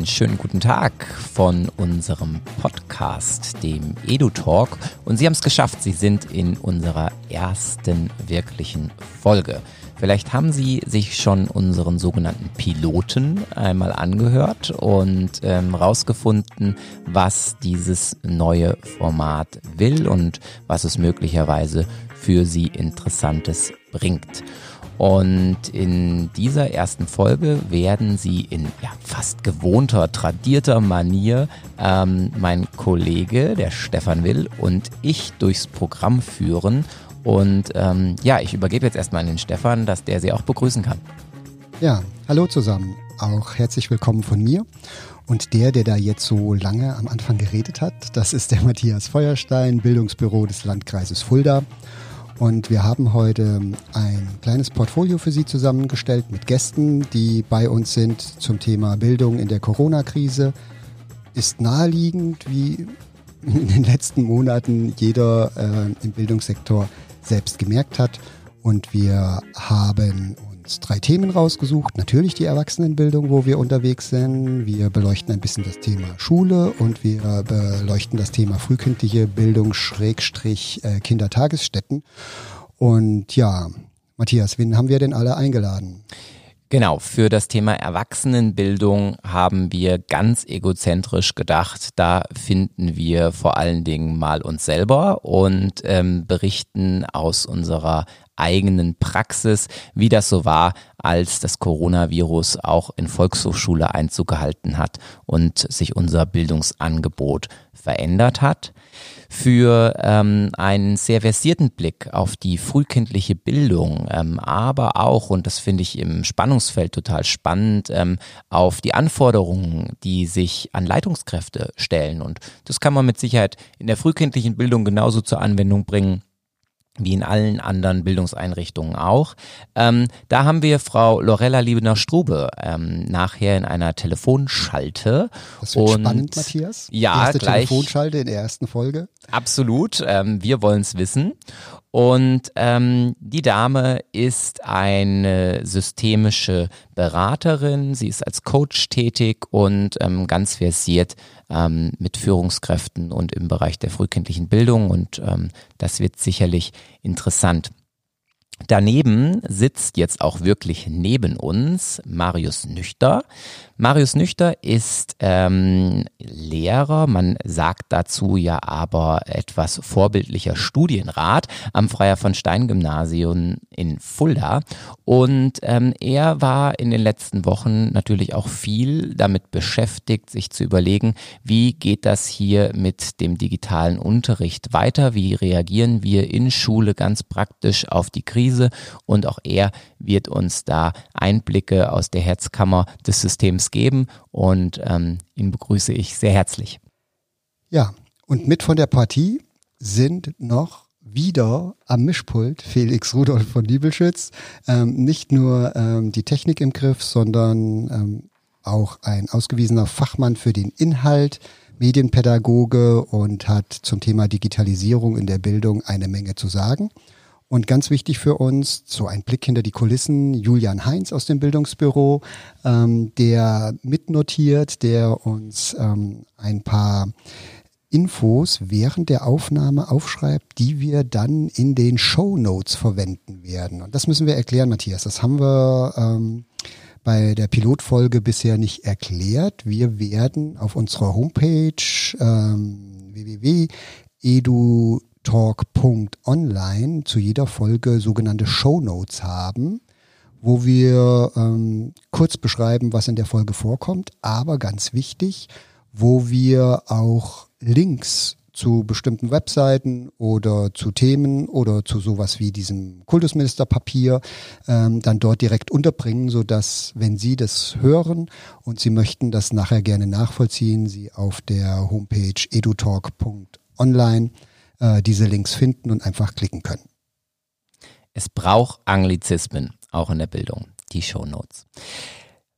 einen schönen guten Tag von unserem Podcast, dem EduTalk. Und Sie haben es geschafft, Sie sind in unserer ersten wirklichen Folge. Vielleicht haben Sie sich schon unseren sogenannten Piloten einmal angehört und ähm, rausgefunden, was dieses neue Format will und was es möglicherweise für Sie Interessantes bringt. Und in dieser ersten Folge werden Sie in ja, fast gewohnter, tradierter Manier ähm, mein Kollege, der Stefan Will, und ich durchs Programm führen. Und ähm, ja, ich übergebe jetzt erstmal an den Stefan, dass der Sie auch begrüßen kann. Ja, hallo zusammen. Auch herzlich willkommen von mir. Und der, der da jetzt so lange am Anfang geredet hat, das ist der Matthias Feuerstein, Bildungsbüro des Landkreises Fulda. Und wir haben heute ein kleines Portfolio für Sie zusammengestellt mit Gästen, die bei uns sind zum Thema Bildung in der Corona-Krise. Ist naheliegend, wie in den letzten Monaten jeder äh, im Bildungssektor selbst gemerkt hat. Und wir haben uns drei Themen rausgesucht. Natürlich die Erwachsenenbildung, wo wir unterwegs sind. Wir beleuchten ein bisschen das Thema Schule und wir beleuchten das Thema frühkindliche Bildung Schrägstrich äh, Kindertagesstätten. Und ja, Matthias, wen haben wir denn alle eingeladen? Genau, für das Thema Erwachsenenbildung haben wir ganz egozentrisch gedacht, da finden wir vor allen Dingen mal uns selber und ähm, berichten aus unserer eigenen Praxis, wie das so war, als das Coronavirus auch in Volkshochschule Einzug gehalten hat und sich unser Bildungsangebot verändert hat für ähm, einen sehr versierten Blick auf die frühkindliche Bildung, ähm, aber auch, und das finde ich im Spannungsfeld total spannend, ähm, auf die Anforderungen, die sich an Leitungskräfte stellen. Und das kann man mit Sicherheit in der frühkindlichen Bildung genauso zur Anwendung bringen wie in allen anderen Bildungseinrichtungen auch. Ähm, da haben wir Frau Lorella Liebener-Strube ähm, nachher in einer Telefonschalte. Das wird und, spannend, Matthias. Ja, Erste gleich. Telefonschalte in der ersten Folge. Absolut. Ähm, wir wollen es wissen. Und ähm, die Dame ist eine systemische Beraterin. Sie ist als Coach tätig und ähm, ganz versiert ähm, mit Führungskräften und im Bereich der frühkindlichen Bildung. Und ähm, das wird sicherlich interessant. Daneben sitzt jetzt auch wirklich neben uns Marius Nüchter. Marius Nüchter ist ähm, Lehrer, man sagt dazu ja aber etwas vorbildlicher Studienrat am Freier von Stein Gymnasium in Fulda. Und ähm, er war in den letzten Wochen natürlich auch viel damit beschäftigt, sich zu überlegen, wie geht das hier mit dem digitalen Unterricht weiter, wie reagieren wir in Schule ganz praktisch auf die Krise und auch er wird uns da Einblicke aus der Herzkammer des Systems geben und ähm, ihn begrüße ich sehr herzlich. Ja, und mit von der Partie sind noch wieder am Mischpult Felix Rudolf von Liebelschütz. Ähm, nicht nur ähm, die Technik im Griff, sondern ähm, auch ein ausgewiesener Fachmann für den Inhalt, Medienpädagoge und hat zum Thema Digitalisierung in der Bildung eine Menge zu sagen. Und ganz wichtig für uns, so ein Blick hinter die Kulissen, Julian Heinz aus dem Bildungsbüro, ähm, der mitnotiert, der uns ähm, ein paar Infos während der Aufnahme aufschreibt, die wir dann in den Show Notes verwenden werden. Und das müssen wir erklären, Matthias. Das haben wir ähm, bei der Pilotfolge bisher nicht erklärt. Wir werden auf unserer Homepage ähm, www.edu talk.online zu jeder Folge sogenannte Show Notes haben, wo wir ähm, kurz beschreiben, was in der Folge vorkommt, aber ganz wichtig, wo wir auch Links zu bestimmten Webseiten oder zu Themen oder zu sowas wie diesem Kultusministerpapier ähm, dann dort direkt unterbringen, so dass wenn Sie das hören und Sie möchten das nachher gerne nachvollziehen, Sie auf der Homepage edutalk.online äh, diese Links finden und einfach klicken können. Es braucht Anglizismen, auch in der Bildung, die Show Notes.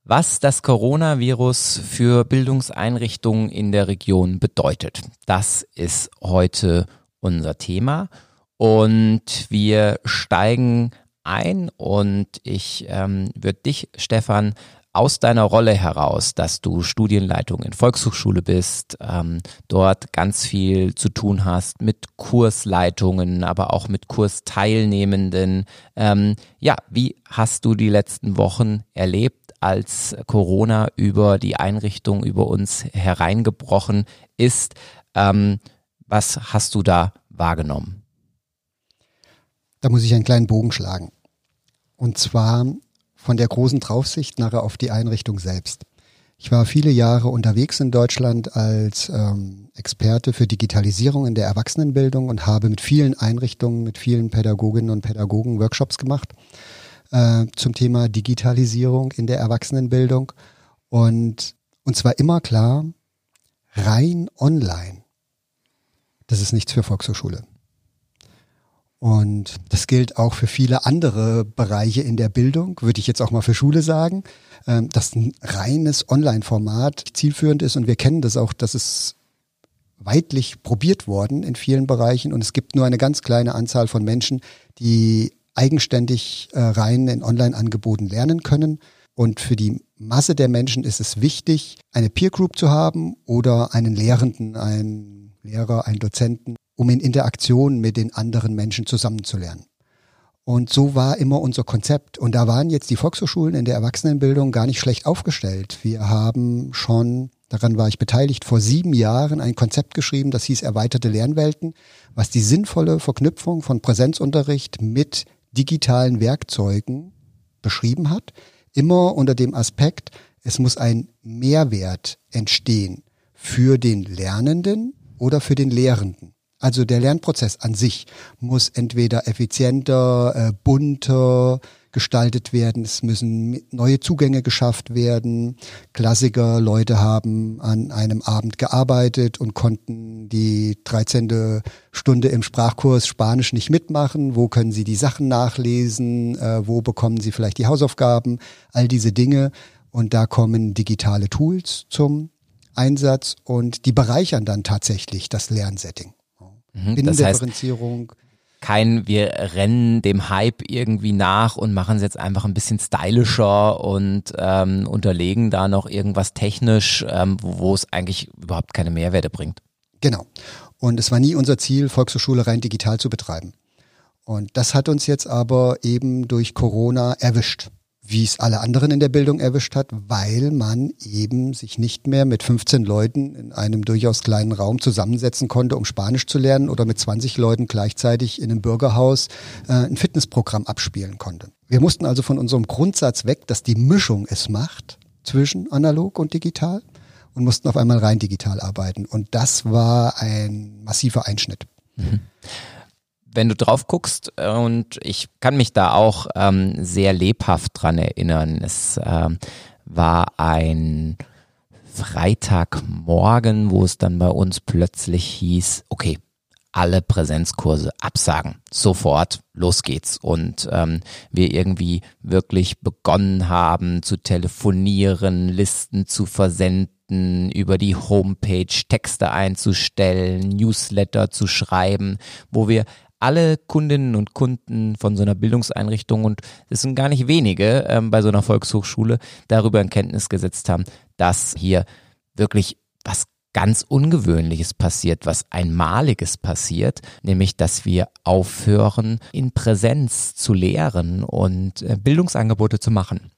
Was das Coronavirus für Bildungseinrichtungen in der Region bedeutet, das ist heute unser Thema. Und wir steigen ein und ich ähm, würde dich, Stefan, aus deiner Rolle heraus, dass du Studienleitung in Volkshochschule bist, ähm, dort ganz viel zu tun hast mit Kursleitungen, aber auch mit Kursteilnehmenden. Ähm, ja, wie hast du die letzten Wochen erlebt, als Corona über die Einrichtung, über uns hereingebrochen ist? Ähm, was hast du da wahrgenommen? Da muss ich einen kleinen Bogen schlagen. Und zwar von der großen Draufsicht nachher auf die Einrichtung selbst. Ich war viele Jahre unterwegs in Deutschland als ähm, Experte für Digitalisierung in der Erwachsenenbildung und habe mit vielen Einrichtungen, mit vielen Pädagoginnen und Pädagogen Workshops gemacht äh, zum Thema Digitalisierung in der Erwachsenenbildung. Und uns war immer klar, rein online, das ist nichts für Volkshochschule. Und das gilt auch für viele andere Bereiche in der Bildung, würde ich jetzt auch mal für Schule sagen, ähm, dass ein reines Online-Format zielführend ist. Und wir kennen das auch, dass es weitlich probiert worden in vielen Bereichen. Und es gibt nur eine ganz kleine Anzahl von Menschen, die eigenständig äh, rein in Online-Angeboten lernen können. Und für die Masse der Menschen ist es wichtig, eine Peer Group zu haben oder einen Lehrenden, einen Lehrer, einen Dozenten, um in Interaktion mit den anderen Menschen zusammenzulernen. Und so war immer unser Konzept. Und da waren jetzt die Volkshochschulen in der Erwachsenenbildung gar nicht schlecht aufgestellt. Wir haben schon, daran war ich beteiligt, vor sieben Jahren ein Konzept geschrieben, das hieß erweiterte Lernwelten, was die sinnvolle Verknüpfung von Präsenzunterricht mit digitalen Werkzeugen beschrieben hat. Immer unter dem Aspekt, es muss ein Mehrwert entstehen für den Lernenden oder für den Lehrenden. Also der Lernprozess an sich muss entweder effizienter, äh, bunter gestaltet werden. Es müssen neue Zugänge geschafft werden. Klassiker, Leute haben an einem Abend gearbeitet und konnten die 13. Stunde im Sprachkurs Spanisch nicht mitmachen. Wo können sie die Sachen nachlesen? Äh, wo bekommen sie vielleicht die Hausaufgaben? All diese Dinge. Und da kommen digitale Tools zum Einsatz und die bereichern dann tatsächlich das Lernsetting. Mhm, Binnendifferenzierung. Das heißt, kein, wir rennen dem Hype irgendwie nach und machen es jetzt einfach ein bisschen stylischer und ähm, unterlegen da noch irgendwas technisch, ähm, wo, wo es eigentlich überhaupt keine Mehrwerte bringt. Genau. Und es war nie unser Ziel, Volkshochschule rein digital zu betreiben. Und das hat uns jetzt aber eben durch Corona erwischt wie es alle anderen in der Bildung erwischt hat, weil man eben sich nicht mehr mit 15 Leuten in einem durchaus kleinen Raum zusammensetzen konnte, um Spanisch zu lernen oder mit 20 Leuten gleichzeitig in einem Bürgerhaus äh, ein Fitnessprogramm abspielen konnte. Wir mussten also von unserem Grundsatz weg, dass die Mischung es macht zwischen analog und digital und mussten auf einmal rein digital arbeiten. Und das war ein massiver Einschnitt. Mhm wenn du drauf guckst, äh, und ich kann mich da auch ähm, sehr lebhaft dran erinnern, es ähm, war ein Freitagmorgen, wo es dann bei uns plötzlich hieß, okay, alle Präsenzkurse absagen. Sofort, los geht's. Und ähm, wir irgendwie wirklich begonnen haben zu telefonieren, Listen zu versenden, über die Homepage Texte einzustellen, Newsletter zu schreiben, wo wir alle Kundinnen und Kunden von so einer Bildungseinrichtung und es sind gar nicht wenige ähm, bei so einer Volkshochschule darüber in Kenntnis gesetzt haben, dass hier wirklich was ganz Ungewöhnliches passiert, was Einmaliges passiert, nämlich dass wir aufhören, in Präsenz zu lehren und äh, Bildungsangebote zu machen.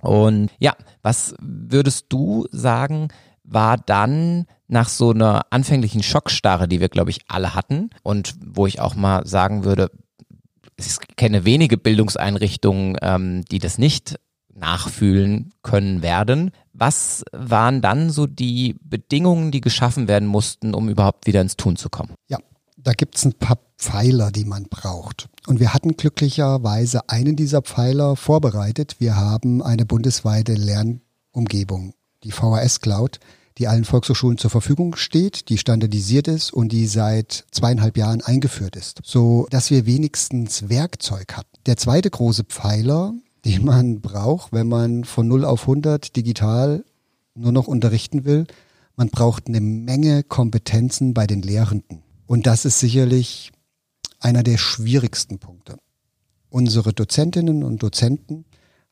Und ja, was würdest du sagen, war dann nach so einer anfänglichen Schockstarre, die wir, glaube ich, alle hatten und wo ich auch mal sagen würde, ich kenne wenige Bildungseinrichtungen, ähm, die das nicht nachfühlen können werden. Was waren dann so die Bedingungen, die geschaffen werden mussten, um überhaupt wieder ins Tun zu kommen? Ja, da gibt es ein paar Pfeiler, die man braucht. Und wir hatten glücklicherweise einen dieser Pfeiler vorbereitet. Wir haben eine bundesweite Lernumgebung die VHS Cloud, die allen Volkshochschulen zur Verfügung steht, die standardisiert ist und die seit zweieinhalb Jahren eingeführt ist, so dass wir wenigstens Werkzeug hatten. Der zweite große Pfeiler, den man braucht, wenn man von 0 auf 100 digital nur noch unterrichten will, man braucht eine Menge Kompetenzen bei den Lehrenden. Und das ist sicherlich einer der schwierigsten Punkte. Unsere Dozentinnen und Dozenten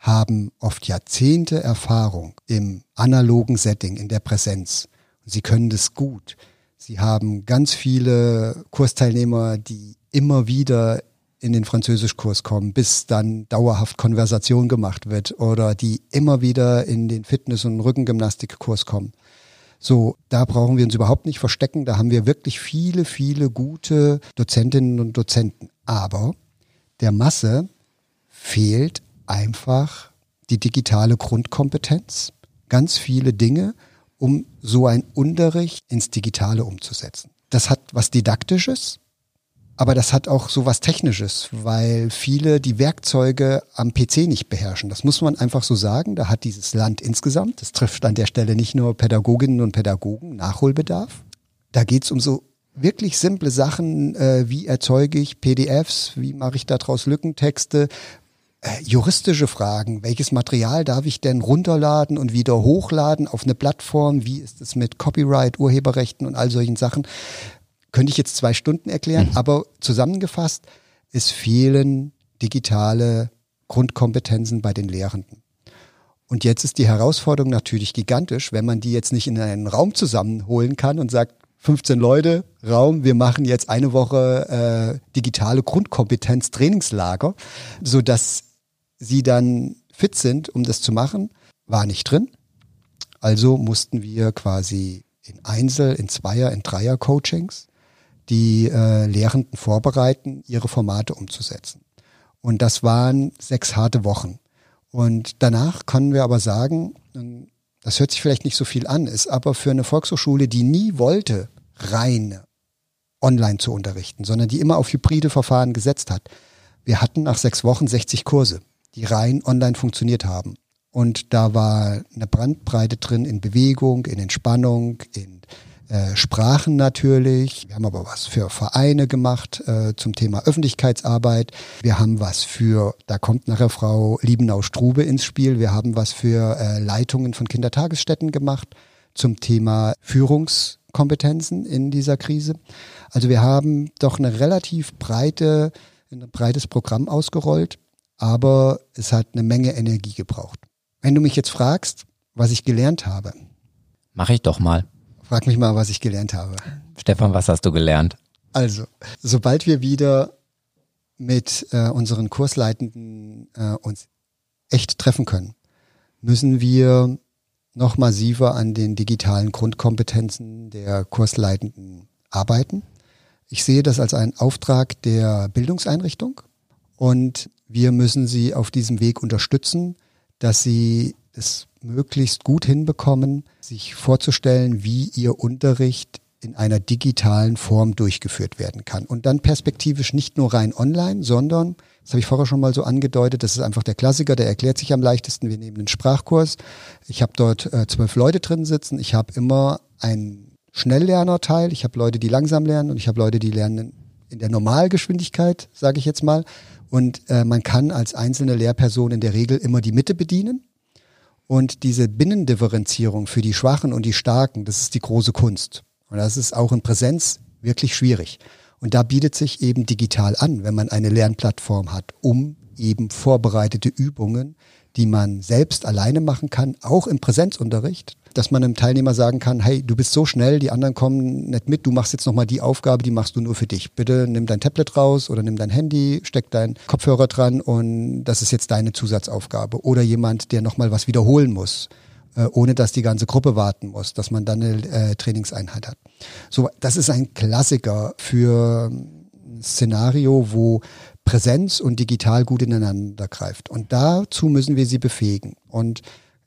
haben oft Jahrzehnte Erfahrung im analogen Setting, in der Präsenz. Sie können das gut. Sie haben ganz viele Kursteilnehmer, die immer wieder in den Französischkurs kommen, bis dann dauerhaft Konversation gemacht wird oder die immer wieder in den Fitness- und Rückengymnastikkurs kommen. So, da brauchen wir uns überhaupt nicht verstecken. Da haben wir wirklich viele, viele gute Dozentinnen und Dozenten. Aber der Masse fehlt einfach die digitale Grundkompetenz, ganz viele Dinge, um so ein Unterricht ins Digitale umzusetzen. Das hat was Didaktisches, aber das hat auch so was Technisches, weil viele die Werkzeuge am PC nicht beherrschen. Das muss man einfach so sagen. Da hat dieses Land insgesamt, das trifft an der Stelle nicht nur Pädagoginnen und Pädagogen, Nachholbedarf. Da geht's um so wirklich simple Sachen, äh, wie erzeuge ich PDFs, wie mache ich daraus Lückentexte, äh, juristische Fragen, welches Material darf ich denn runterladen und wieder hochladen auf eine Plattform, wie ist es mit Copyright, Urheberrechten und all solchen Sachen. Könnte ich jetzt zwei Stunden erklären, mhm. aber zusammengefasst, es fehlen digitale Grundkompetenzen bei den Lehrenden. Und jetzt ist die Herausforderung natürlich gigantisch, wenn man die jetzt nicht in einen Raum zusammenholen kann und sagt, 15 Leute, Raum, wir machen jetzt eine Woche äh, digitale Grundkompetenz Trainingslager, so dass sie dann fit sind, um das zu machen, war nicht drin. Also mussten wir quasi in Einzel, in Zweier, in Dreier Coachings die äh, Lehrenden vorbereiten, ihre Formate umzusetzen. Und das waren sechs harte Wochen. Und danach können wir aber sagen, das hört sich vielleicht nicht so viel an, ist aber für eine Volkshochschule, die nie wollte, rein online zu unterrichten, sondern die immer auf hybride Verfahren gesetzt hat. Wir hatten nach sechs Wochen 60 Kurse, die rein online funktioniert haben. Und da war eine Brandbreite drin in Bewegung, in Entspannung, in äh, Sprachen natürlich. Wir haben aber was für Vereine gemacht äh, zum Thema Öffentlichkeitsarbeit. Wir haben was für, da kommt nachher Frau Liebenau-Strube ins Spiel. Wir haben was für äh, Leitungen von Kindertagesstätten gemacht zum Thema Führungskompetenzen in dieser Krise. Also wir haben doch eine relativ breite, ein breites Programm ausgerollt, aber es hat eine Menge Energie gebraucht. Wenn du mich jetzt fragst, was ich gelernt habe. Mache ich doch mal. Frag mich mal, was ich gelernt habe. Stefan, was hast du gelernt? Also, sobald wir wieder mit äh, unseren Kursleitenden äh, uns echt treffen können, müssen wir noch massiver an den digitalen Grundkompetenzen der Kursleitenden arbeiten. Ich sehe das als einen Auftrag der Bildungseinrichtung und wir müssen sie auf diesem Weg unterstützen, dass sie es möglichst gut hinbekommen, sich vorzustellen, wie ihr Unterricht in einer digitalen Form durchgeführt werden kann. Und dann perspektivisch nicht nur rein online, sondern, das habe ich vorher schon mal so angedeutet, das ist einfach der Klassiker, der erklärt sich am leichtesten. Wir nehmen einen Sprachkurs. Ich habe dort äh, zwölf Leute drin sitzen. Ich habe immer einen Schnelllernerteil. Ich habe Leute, die langsam lernen und ich habe Leute, die lernen in der Normalgeschwindigkeit, sage ich jetzt mal. Und äh, man kann als einzelne Lehrperson in der Regel immer die Mitte bedienen. Und diese Binnendifferenzierung für die Schwachen und die Starken, das ist die große Kunst. Und das ist auch in Präsenz wirklich schwierig. Und da bietet sich eben digital an, wenn man eine Lernplattform hat, um eben vorbereitete Übungen, die man selbst alleine machen kann, auch im Präsenzunterricht, dass man einem Teilnehmer sagen kann, hey, du bist so schnell, die anderen kommen nicht mit, du machst jetzt nochmal die Aufgabe, die machst du nur für dich. Bitte nimm dein Tablet raus oder nimm dein Handy, steck deinen Kopfhörer dran und das ist jetzt deine Zusatzaufgabe. Oder jemand, der nochmal was wiederholen muss, äh, ohne dass die ganze Gruppe warten muss, dass man dann eine äh, Trainingseinheit hat. So, das ist ein Klassiker für ein Szenario, wo Präsenz und digital gut ineinander greift. Und dazu müssen wir sie befähigen. Und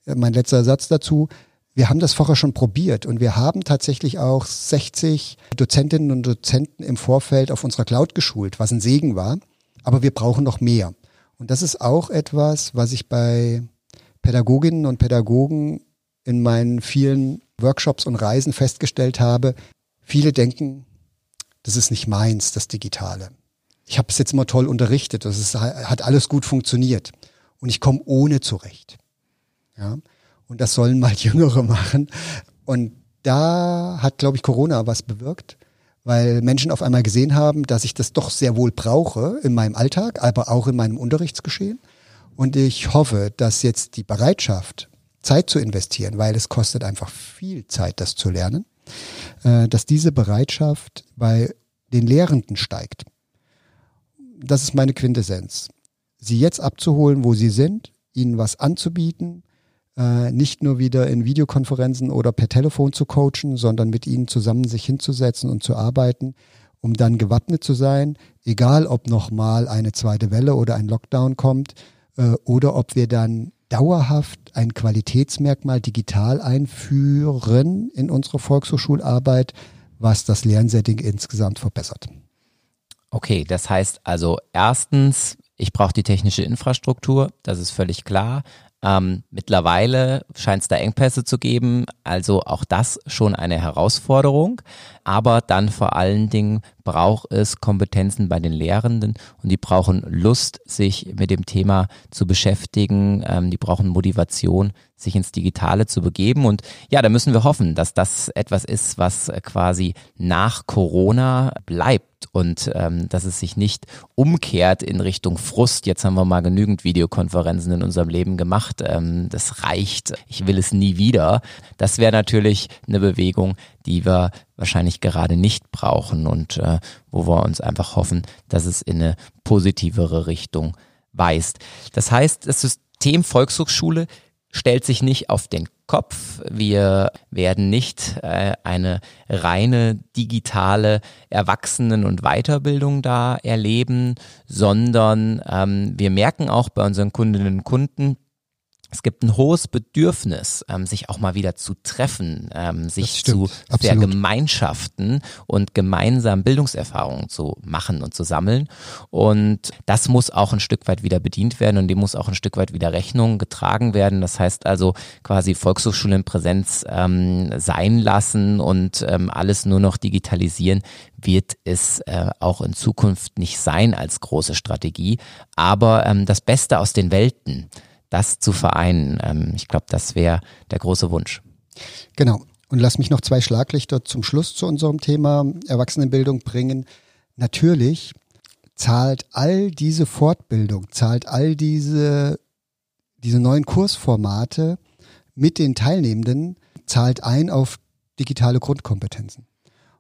äh, mein letzter Satz dazu, wir haben das vorher schon probiert und wir haben tatsächlich auch 60 Dozentinnen und Dozenten im Vorfeld auf unserer Cloud geschult, was ein Segen war. Aber wir brauchen noch mehr. Und das ist auch etwas, was ich bei Pädagoginnen und Pädagogen in meinen vielen Workshops und Reisen festgestellt habe. Viele denken, das ist nicht meins, das Digitale. Ich habe es jetzt immer toll unterrichtet, das ist, hat alles gut funktioniert und ich komme ohne zurecht. Ja, und das sollen mal Jüngere machen. Und da hat, glaube ich, Corona was bewirkt, weil Menschen auf einmal gesehen haben, dass ich das doch sehr wohl brauche in meinem Alltag, aber auch in meinem Unterrichtsgeschehen. Und ich hoffe, dass jetzt die Bereitschaft, Zeit zu investieren, weil es kostet einfach viel Zeit, das zu lernen, äh, dass diese Bereitschaft bei den Lehrenden steigt. Das ist meine Quintessenz. Sie jetzt abzuholen, wo sie sind, ihnen was anzubieten, äh, nicht nur wieder in Videokonferenzen oder per Telefon zu coachen, sondern mit ihnen zusammen sich hinzusetzen und zu arbeiten, um dann gewappnet zu sein, egal ob nochmal eine zweite Welle oder ein Lockdown kommt äh, oder ob wir dann dauerhaft ein Qualitätsmerkmal digital einführen in unsere Volkshochschularbeit, was das Lernsetting insgesamt verbessert. Okay, das heißt also erstens, ich brauche die technische Infrastruktur, das ist völlig klar. Ähm, mittlerweile scheint es da Engpässe zu geben, also auch das schon eine Herausforderung. Aber dann vor allen Dingen braucht es Kompetenzen bei den Lehrenden und die brauchen Lust, sich mit dem Thema zu beschäftigen. Ähm, die brauchen Motivation, sich ins Digitale zu begeben. Und ja, da müssen wir hoffen, dass das etwas ist, was quasi nach Corona bleibt und ähm, dass es sich nicht umkehrt in Richtung Frust. Jetzt haben wir mal genügend Videokonferenzen in unserem Leben gemacht. Ähm, das reicht. Ich will es nie wieder. Das wäre natürlich eine Bewegung, die wir wahrscheinlich gerade nicht brauchen und äh, wo wir uns einfach hoffen, dass es in eine positivere Richtung weist. Das heißt, das System Volkshochschule stellt sich nicht auf den Kopf. Wir werden nicht äh, eine reine digitale Erwachsenen- und Weiterbildung da erleben, sondern ähm, wir merken auch bei unseren Kundinnen und Kunden, es gibt ein hohes Bedürfnis, ähm, sich auch mal wieder zu treffen, ähm, sich zu vergemeinschaften und gemeinsam Bildungserfahrungen zu machen und zu sammeln. Und das muss auch ein Stück weit wieder bedient werden und dem muss auch ein Stück weit wieder Rechnung getragen werden. Das heißt also quasi Volkshochschulen in Präsenz ähm, sein lassen und ähm, alles nur noch digitalisieren, wird es äh, auch in Zukunft nicht sein als große Strategie. Aber ähm, das Beste aus den Welten, das zu vereinen. Ähm, ich glaube, das wäre der große Wunsch. Genau. Und lass mich noch zwei Schlaglichter zum Schluss zu unserem Thema Erwachsenenbildung bringen. Natürlich zahlt all diese Fortbildung, zahlt all diese, diese neuen Kursformate mit den Teilnehmenden, zahlt ein auf digitale Grundkompetenzen.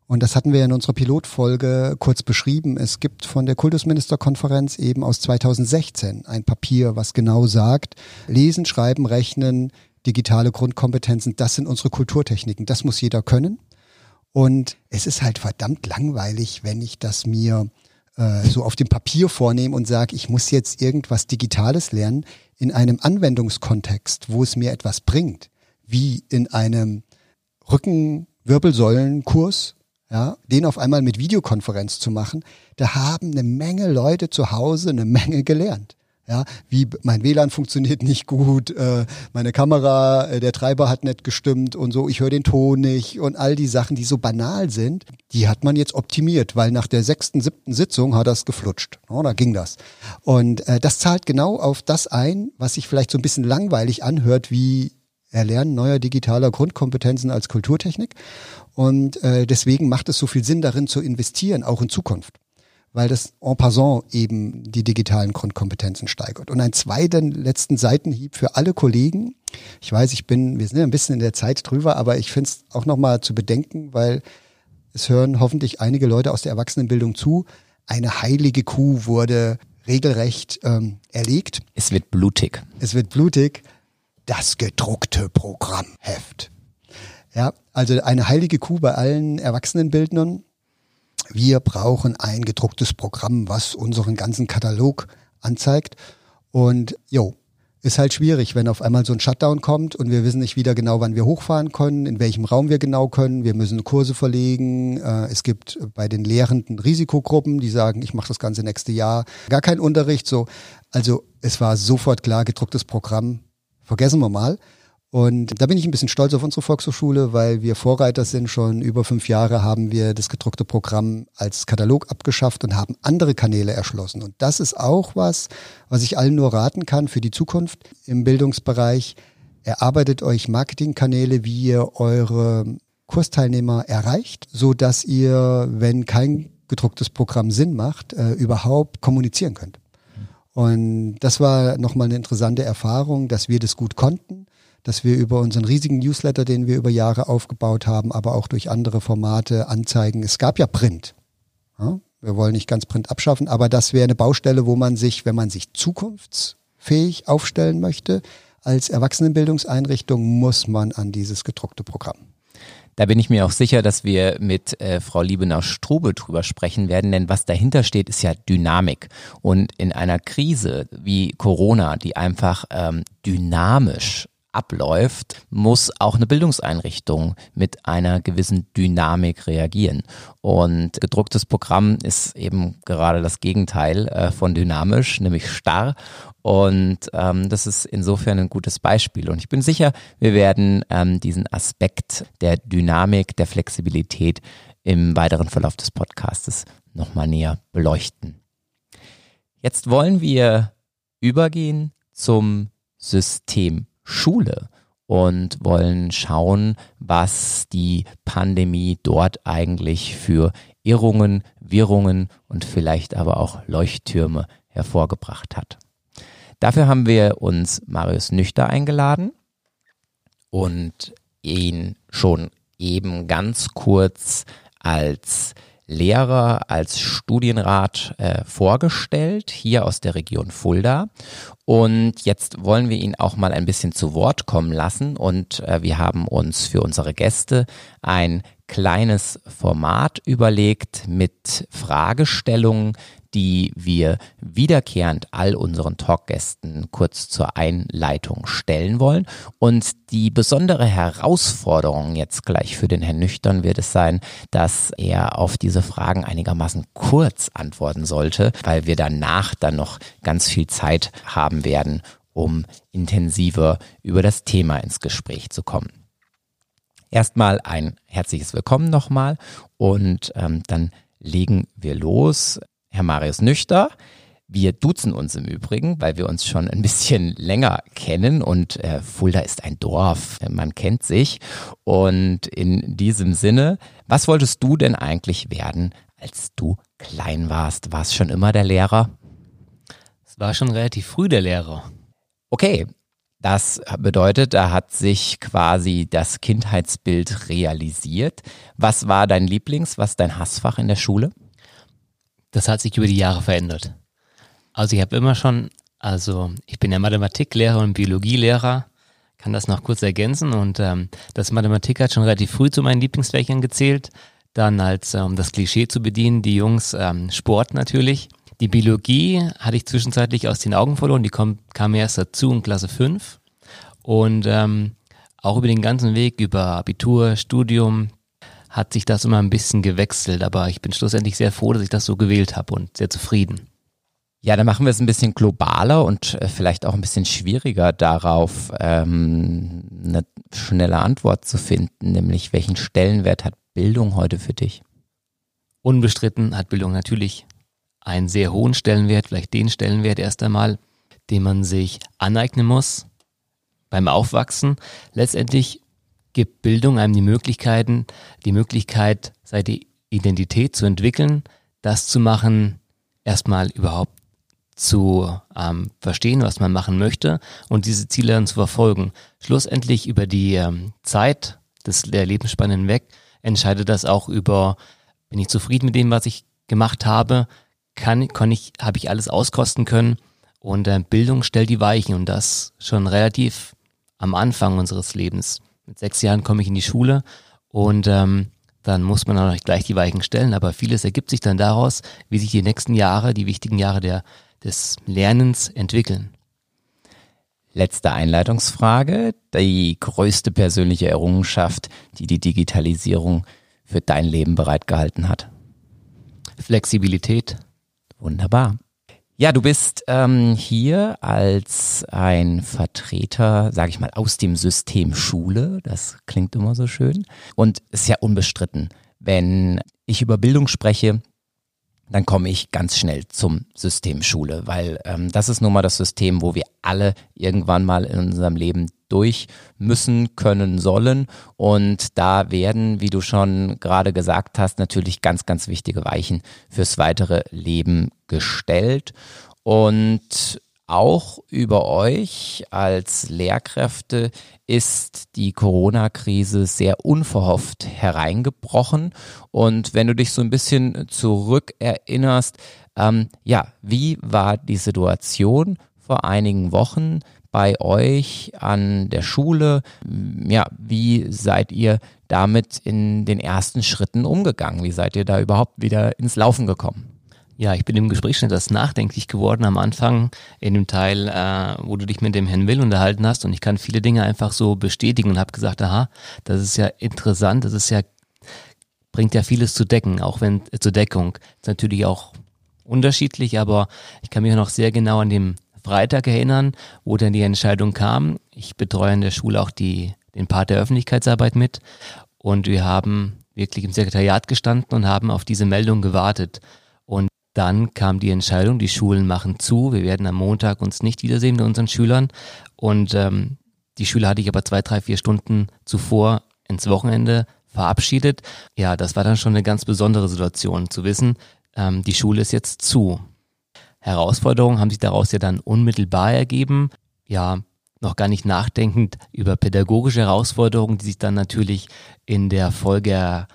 Und das hatten wir in unserer Pilotfolge kurz beschrieben. Es gibt von der Kultusministerkonferenz eben aus 2016 ein Papier, was genau sagt, lesen, schreiben, rechnen, digitale Grundkompetenzen, das sind unsere Kulturtechniken. Das muss jeder können. Und es ist halt verdammt langweilig, wenn ich das mir äh, so auf dem Papier vornehme und sage, ich muss jetzt irgendwas Digitales lernen in einem Anwendungskontext, wo es mir etwas bringt, wie in einem Rückenwirbelsäulenkurs ja, den auf einmal mit Videokonferenz zu machen, da haben eine Menge Leute zu Hause eine Menge gelernt. Ja, wie mein WLAN funktioniert nicht gut, äh, meine Kamera, äh, der Treiber hat nicht gestimmt und so, ich höre den Ton nicht und all die Sachen, die so banal sind, die hat man jetzt optimiert, weil nach der sechsten, siebten Sitzung hat das geflutscht. Oh, da ging das. Und äh, das zahlt genau auf das ein, was sich vielleicht so ein bisschen langweilig anhört, wie Erlernen neuer digitaler Grundkompetenzen als Kulturtechnik. Und äh, deswegen macht es so viel Sinn, darin zu investieren, auch in Zukunft. Weil das en passant eben die digitalen Grundkompetenzen steigert. Und ein zweiter letzten Seitenhieb für alle Kollegen. Ich weiß, ich bin, wir sind ja ein bisschen in der Zeit drüber, aber ich finde es auch nochmal zu bedenken, weil es hören hoffentlich einige Leute aus der Erwachsenenbildung zu. Eine heilige Kuh wurde regelrecht ähm, erlegt. Es wird blutig. Es wird blutig. Das gedruckte Programmheft. Ja, also eine heilige Kuh bei allen Erwachsenenbildnern. Wir brauchen ein gedrucktes Programm, was unseren ganzen Katalog anzeigt. Und jo, ist halt schwierig, wenn auf einmal so ein Shutdown kommt und wir wissen nicht wieder genau, wann wir hochfahren können, in welchem Raum wir genau können. Wir müssen Kurse verlegen. Äh, es gibt bei den Lehrenden Risikogruppen, die sagen, ich mache das ganze nächste Jahr gar keinen Unterricht. So, also es war sofort klar, gedrucktes Programm vergessen wir mal. Und da bin ich ein bisschen stolz auf unsere Volkshochschule, weil wir Vorreiter sind. Schon über fünf Jahre haben wir das gedruckte Programm als Katalog abgeschafft und haben andere Kanäle erschlossen. Und das ist auch was, was ich allen nur raten kann für die Zukunft im Bildungsbereich. Erarbeitet euch Marketingkanäle, wie ihr eure Kursteilnehmer erreicht, so dass ihr, wenn kein gedrucktes Programm Sinn macht, äh, überhaupt kommunizieren könnt. Und das war nochmal eine interessante Erfahrung, dass wir das gut konnten, dass wir über unseren riesigen Newsletter, den wir über Jahre aufgebaut haben, aber auch durch andere Formate anzeigen. Es gab ja Print. Ja, wir wollen nicht ganz Print abschaffen, aber das wäre eine Baustelle, wo man sich, wenn man sich zukunftsfähig aufstellen möchte, als Erwachsenenbildungseinrichtung muss man an dieses gedruckte Programm. Da bin ich mir auch sicher, dass wir mit äh, Frau Liebenau-Strube drüber sprechen werden, denn was dahinter steht, ist ja Dynamik. Und in einer Krise wie Corona, die einfach ähm, dynamisch abläuft, muss auch eine Bildungseinrichtung mit einer gewissen Dynamik reagieren. Und gedrucktes Programm ist eben gerade das Gegenteil äh, von dynamisch, nämlich starr. Und ähm, das ist insofern ein gutes Beispiel. Und ich bin sicher, wir werden ähm, diesen Aspekt der Dynamik, der Flexibilität im weiteren Verlauf des Podcastes nochmal näher beleuchten. Jetzt wollen wir übergehen zum System Schule und wollen schauen, was die Pandemie dort eigentlich für Irrungen, Wirrungen und vielleicht aber auch Leuchttürme hervorgebracht hat. Dafür haben wir uns Marius Nüchter eingeladen und ihn schon eben ganz kurz als Lehrer als Studienrat äh, vorgestellt, hier aus der Region Fulda. Und jetzt wollen wir ihn auch mal ein bisschen zu Wort kommen lassen. Und äh, wir haben uns für unsere Gäste ein kleines Format überlegt mit Fragestellungen, die wir wiederkehrend all unseren Talkgästen kurz zur Einleitung stellen wollen. Und die besondere Herausforderung jetzt gleich für den Herrn Nüchtern wird es sein, dass er auf diese Fragen einigermaßen kurz antworten sollte, weil wir danach dann noch ganz viel Zeit haben werden, um intensiver über das Thema ins Gespräch zu kommen. Erstmal ein herzliches Willkommen nochmal und ähm, dann legen wir los. Herr Marius Nüchter. Wir duzen uns im Übrigen, weil wir uns schon ein bisschen länger kennen und äh, Fulda ist ein Dorf, man kennt sich. Und in diesem Sinne, was wolltest du denn eigentlich werden, als du klein warst? War es schon immer der Lehrer? Es war schon relativ früh der Lehrer. Okay, das bedeutet, da hat sich quasi das Kindheitsbild realisiert. Was war dein Lieblings-, was dein Hassfach in der Schule? Das hat sich über die Jahre verändert. Also ich habe immer schon, also ich bin ja Mathematiklehrer und Biologielehrer, kann das noch kurz ergänzen und ähm, das Mathematik hat schon relativ früh zu meinen Lieblingsfächern gezählt. Dann als, äh, um das Klischee zu bedienen, die Jungs ähm, Sport natürlich. Die Biologie hatte ich zwischenzeitlich aus den Augen verloren, die kom kam erst dazu in Klasse 5. Und ähm, auch über den ganzen Weg, über Abitur, Studium, hat sich das immer ein bisschen gewechselt, aber ich bin schlussendlich sehr froh, dass ich das so gewählt habe und sehr zufrieden. Ja, dann machen wir es ein bisschen globaler und äh, vielleicht auch ein bisschen schwieriger darauf, ähm, eine schnelle Antwort zu finden, nämlich welchen Stellenwert hat Bildung heute für dich? Unbestritten hat Bildung natürlich einen sehr hohen Stellenwert, vielleicht den Stellenwert erst einmal, den man sich aneignen muss beim Aufwachsen. Letztendlich gibt Bildung einem die Möglichkeiten, die Möglichkeit, seine Identität zu entwickeln, das zu machen, erstmal überhaupt zu ähm, verstehen, was man machen möchte und diese Ziele dann zu verfolgen. Schlussendlich über die ähm, Zeit des der Lebensspanne hinweg entscheidet das auch über, bin ich zufrieden mit dem, was ich gemacht habe, kann, kann ich, habe ich alles auskosten können und äh, Bildung stellt die Weichen und das schon relativ am Anfang unseres Lebens. Mit sechs Jahren komme ich in die Schule und ähm, dann muss man auch gleich die Weichen stellen, aber vieles ergibt sich dann daraus, wie sich die nächsten Jahre, die wichtigen Jahre der, des Lernens entwickeln. Letzte Einleitungsfrage. Die größte persönliche Errungenschaft, die die Digitalisierung für dein Leben bereitgehalten hat? Flexibilität. Wunderbar. Ja, du bist ähm, hier als ein Vertreter, sage ich mal, aus dem System Schule. Das klingt immer so schön. Und ist ja unbestritten, wenn ich über Bildung spreche, dann komme ich ganz schnell zum System Schule, weil ähm, das ist nun mal das System, wo wir alle irgendwann mal in unserem Leben durch müssen, können, sollen. Und da werden, wie du schon gerade gesagt hast, natürlich ganz, ganz wichtige Weichen fürs weitere Leben gestellt. Und auch über euch als Lehrkräfte ist die Corona-Krise sehr unverhofft hereingebrochen. Und wenn du dich so ein bisschen zurückerinnerst, ähm, ja, wie war die Situation vor einigen Wochen bei euch an der Schule? Ja, wie seid ihr damit in den ersten Schritten umgegangen? Wie seid ihr da überhaupt wieder ins Laufen gekommen? Ja, ich bin im Gespräch schon etwas nachdenklich geworden am Anfang in dem Teil, äh, wo du dich mit dem Herrn Will unterhalten hast und ich kann viele Dinge einfach so bestätigen und habe gesagt, aha, das ist ja interessant, das ist ja bringt ja vieles zu decken, auch wenn äh, zur Deckung. Ist natürlich auch unterschiedlich, aber ich kann mich noch sehr genau an dem Freitag erinnern, wo dann die Entscheidung kam. Ich betreue in der Schule auch die, den Part der Öffentlichkeitsarbeit mit und wir haben wirklich im Sekretariat gestanden und haben auf diese Meldung gewartet. Und dann kam die Entscheidung, die Schulen machen zu, wir werden am Montag uns nicht wiedersehen mit unseren Schülern. Und ähm, die Schüler hatte ich aber zwei, drei, vier Stunden zuvor ins Wochenende verabschiedet. Ja, das war dann schon eine ganz besondere Situation zu wissen, ähm, die Schule ist jetzt zu. Herausforderungen haben sich daraus ja dann unmittelbar ergeben. Ja, noch gar nicht nachdenkend über pädagogische Herausforderungen, die sich dann natürlich in der Folge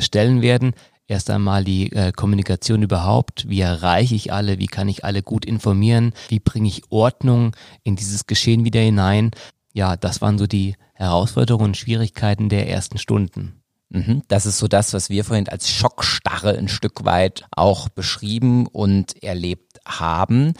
stellen werden. Erst einmal die äh, Kommunikation überhaupt. Wie erreiche ich alle? Wie kann ich alle gut informieren? Wie bringe ich Ordnung in dieses Geschehen wieder hinein? Ja, das waren so die Herausforderungen und Schwierigkeiten der ersten Stunden. Mhm. Das ist so das, was wir vorhin als Schockstarre ein Stück weit auch beschrieben und erlebt haben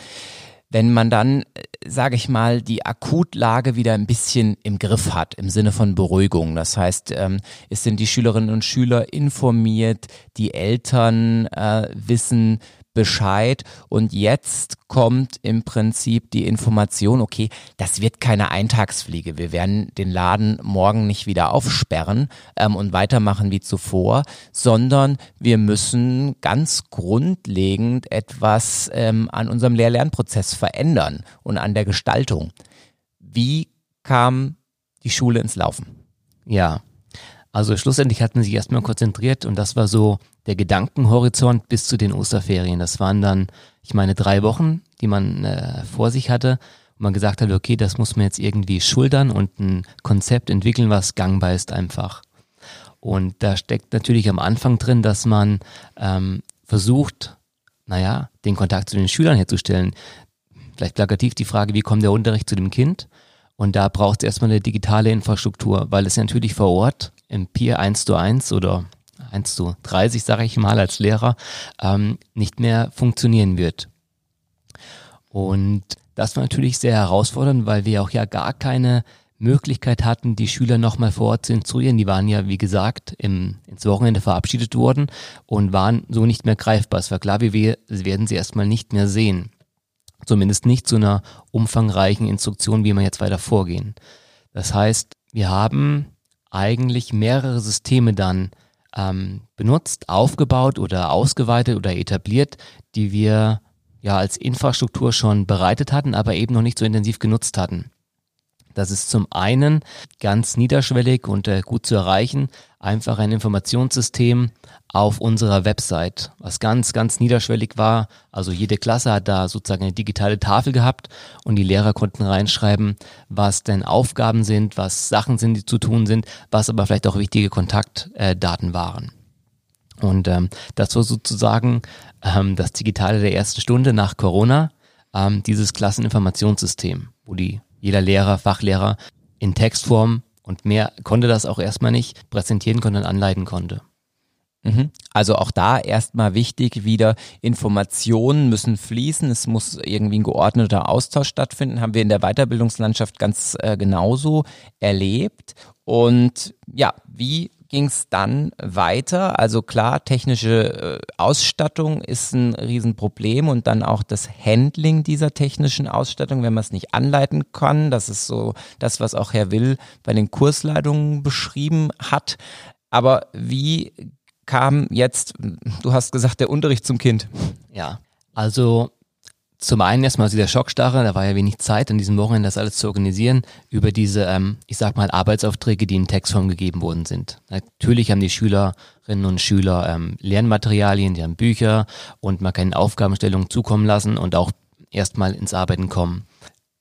wenn man dann, äh, sage ich mal, die Akutlage wieder ein bisschen im Griff hat, im Sinne von Beruhigung. Das heißt, ähm, es sind die Schülerinnen und Schüler informiert, die Eltern äh, wissen Bescheid und jetzt kommt im Prinzip die Information, okay, das wird keine Eintagsfliege. Wir werden den Laden morgen nicht wieder aufsperren ähm, und weitermachen wie zuvor, sondern wir müssen ganz grundlegend etwas ähm, an unserem Lehr-Lernprozess verändern und an der Gestaltung. Wie kam die Schule ins Laufen? Ja, also schlussendlich hat man sich erstmal konzentriert und das war so der Gedankenhorizont bis zu den Osterferien. Das waren dann, ich meine, drei Wochen, die man äh, vor sich hatte und man gesagt hat, okay, das muss man jetzt irgendwie schultern und ein Konzept entwickeln, was gangbar ist einfach. Und da steckt natürlich am Anfang drin, dass man ähm, versucht, naja, den Kontakt zu den Schülern herzustellen. Vielleicht plakativ die Frage, wie kommt der Unterricht zu dem Kind? Und da braucht es erstmal eine digitale Infrastruktur, weil es natürlich vor Ort im Peer 1 zu 1 oder 1 zu 30, sage ich mal, als Lehrer, ähm, nicht mehr funktionieren wird. Und das war natürlich sehr herausfordernd, weil wir auch ja gar keine Möglichkeit hatten, die Schüler nochmal vor Ort zu instruieren. Die waren ja, wie gesagt, im, ins Wochenende verabschiedet worden und waren so nicht mehr greifbar. Es war klar, wie wir werden sie erstmal nicht mehr sehen. Zumindest nicht zu einer umfangreichen Instruktion, wie wir jetzt weiter vorgehen. Das heißt, wir haben eigentlich mehrere Systeme dann ähm, benutzt, aufgebaut oder ausgeweitet oder etabliert, die wir ja als Infrastruktur schon bereitet hatten, aber eben noch nicht so intensiv genutzt hatten. Das ist zum einen ganz niederschwellig und äh, gut zu erreichen, einfach ein Informationssystem auf unserer Website, was ganz, ganz niederschwellig war. Also jede Klasse hat da sozusagen eine digitale Tafel gehabt und die Lehrer konnten reinschreiben, was denn Aufgaben sind, was Sachen sind, die zu tun sind, was aber vielleicht auch wichtige Kontaktdaten waren. Und ähm, das war sozusagen ähm, das Digitale der ersten Stunde nach Corona, ähm, dieses Klasseninformationssystem, wo die jeder Lehrer, Fachlehrer in Textform und mehr konnte das auch erstmal nicht präsentieren konnte und anleiten konnte. Mhm. Also auch da erstmal wichtig wieder, Informationen müssen fließen, es muss irgendwie ein geordneter Austausch stattfinden, haben wir in der Weiterbildungslandschaft ganz äh, genauso erlebt. Und ja, wie ging es dann weiter. Also klar, technische äh, Ausstattung ist ein Riesenproblem und dann auch das Handling dieser technischen Ausstattung, wenn man es nicht anleiten kann. Das ist so das, was auch Herr Will bei den Kursleitungen beschrieben hat. Aber wie kam jetzt, du hast gesagt, der Unterricht zum Kind? Ja, also zum einen erstmal dieser Schockstarre, da war ja wenig Zeit an diesem Wochenende das alles zu organisieren, über diese, ähm, ich sag mal, Arbeitsaufträge, die in Textform gegeben worden sind. Natürlich haben die Schülerinnen und Schüler ähm, Lernmaterialien, die haben Bücher und man kann Aufgabenstellungen zukommen lassen und auch erstmal ins Arbeiten kommen.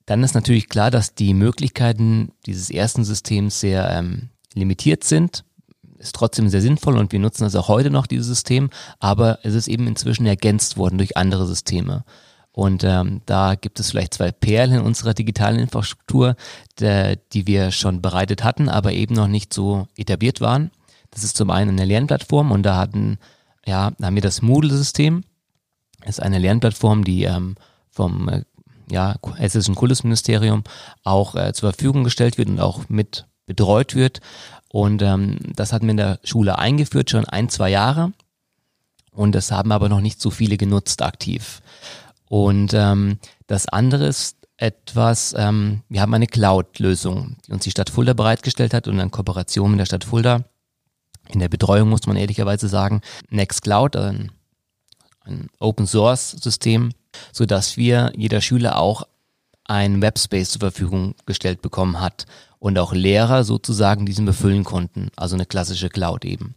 Dann ist natürlich klar, dass die Möglichkeiten dieses ersten Systems sehr ähm, limitiert sind. Ist trotzdem sehr sinnvoll und wir nutzen das auch heute noch, dieses System, aber es ist eben inzwischen ergänzt worden durch andere Systeme. Und ähm, da gibt es vielleicht zwei Perlen in unserer digitalen Infrastruktur, der, die wir schon bereitet hatten, aber eben noch nicht so etabliert waren. Das ist zum einen eine Lernplattform und da hatten, ja, da haben wir das Moodle-System. Das ist eine Lernplattform, die ähm, vom äh, ja, hessischen Kultusministerium auch äh, zur Verfügung gestellt wird und auch mit betreut wird. Und ähm, das hatten wir in der Schule eingeführt, schon ein, zwei Jahre. Und das haben aber noch nicht so viele genutzt aktiv. Und ähm, das andere ist etwas, ähm, wir haben eine Cloud-Lösung, die uns die Stadt Fulda bereitgestellt hat und in Kooperation mit der Stadt Fulda. In der Betreuung muss man ehrlicherweise sagen, Nextcloud, ein, ein Open-Source-System, so dass wir, jeder Schüler auch ein Webspace zur Verfügung gestellt bekommen hat und auch Lehrer sozusagen diesen befüllen konnten, also eine klassische Cloud eben.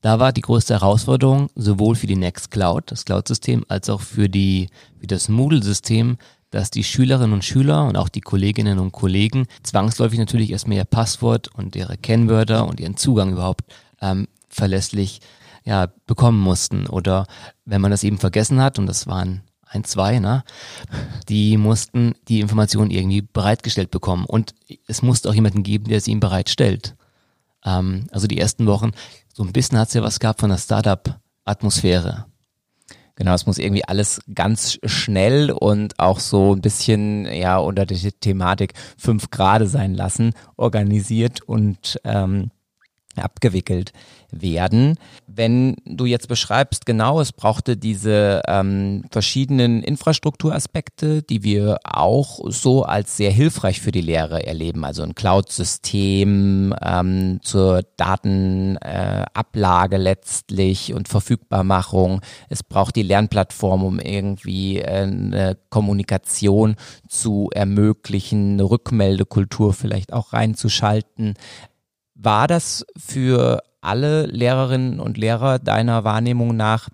Da war die größte Herausforderung sowohl für die Nextcloud, das Cloud-System, als auch für die für das Moodle-System, dass die Schülerinnen und Schüler und auch die Kolleginnen und Kollegen zwangsläufig natürlich erstmal ihr Passwort und ihre Kennwörter und ihren Zugang überhaupt ähm, verlässlich ja, bekommen mussten. Oder wenn man das eben vergessen hat, und das waren ein, zwei, ne? Die mussten die Informationen irgendwie bereitgestellt bekommen. Und es musste auch jemanden geben, der sie ihm bereitstellt. Ähm, also die ersten Wochen, so ein bisschen hat es ja was gehabt von der Startup-Atmosphäre. Genau, es muss irgendwie alles ganz schnell und auch so ein bisschen ja unter der Thematik fünf Grade sein lassen, organisiert und ähm, abgewickelt werden. Wenn du jetzt beschreibst, genau, es brauchte diese ähm, verschiedenen Infrastrukturaspekte, die wir auch so als sehr hilfreich für die Lehre erleben, also ein Cloud-System ähm, zur Datenablage äh, letztlich und Verfügbarmachung. Es braucht die Lernplattform, um irgendwie äh, eine Kommunikation zu ermöglichen, eine Rückmeldekultur vielleicht auch reinzuschalten. War das für alle Lehrerinnen und Lehrer deiner Wahrnehmung nach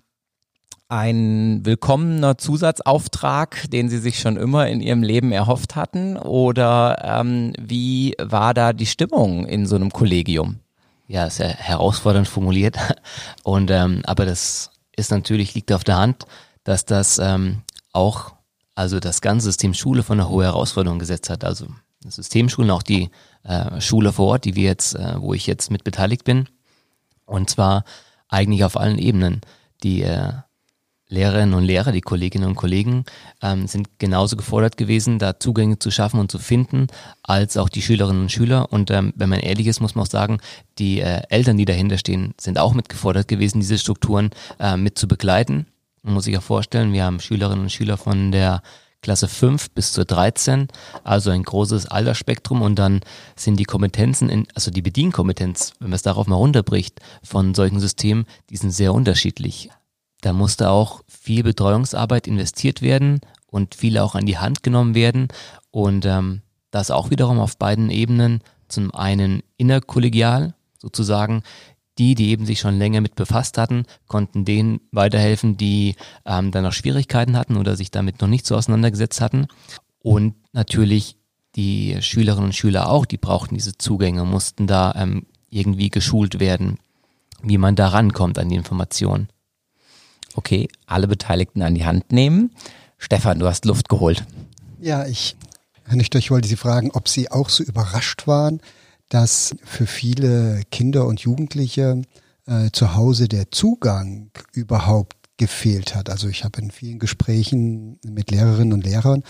ein willkommener Zusatzauftrag, den Sie sich schon immer in Ihrem Leben erhofft hatten? Oder ähm, wie war da die Stimmung in so einem Kollegium? Ja, sehr herausfordernd formuliert. Und ähm, aber das ist natürlich liegt auf der Hand, dass das ähm, auch also das ganze System Schule von einer hohen Herausforderung gesetzt hat. Also Systemschulen, auch die äh, Schule vor Ort, die wir jetzt, äh, wo ich jetzt mit beteiligt bin. Und zwar eigentlich auf allen Ebenen. Die äh, Lehrerinnen und Lehrer, die Kolleginnen und Kollegen ähm, sind genauso gefordert gewesen, da Zugänge zu schaffen und zu finden, als auch die Schülerinnen und Schüler. Und ähm, wenn man ehrlich ist, muss man auch sagen, die äh, Eltern, die dahinter stehen, sind auch mitgefordert gewesen, diese Strukturen äh, mit zu begleiten. Man muss sich auch vorstellen, wir haben Schülerinnen und Schüler von der Klasse 5 bis zur 13, also ein großes Altersspektrum. Und dann sind die Kompetenzen, in, also die Bedienkompetenz, wenn man es darauf mal runterbricht, von solchen Systemen, die sind sehr unterschiedlich. Da musste auch viel Betreuungsarbeit investiert werden und viel auch an die Hand genommen werden. Und ähm, das auch wiederum auf beiden Ebenen, zum einen innerkollegial, sozusagen die, die eben sich schon länger mit befasst hatten, konnten denen weiterhelfen, die ähm, dann noch Schwierigkeiten hatten oder sich damit noch nicht so auseinandergesetzt hatten. Und natürlich die Schülerinnen und Schüler auch, die brauchten diese Zugänge, mussten da ähm, irgendwie geschult werden, wie man da rankommt an die Informationen. Okay, alle Beteiligten an die Hand nehmen. Stefan, du hast Luft geholt. Ja, ich, ich wollte Sie fragen, ob Sie auch so überrascht waren, dass für viele Kinder und Jugendliche äh, zu Hause der Zugang überhaupt gefehlt hat. Also ich habe in vielen Gesprächen mit Lehrerinnen und Lehrern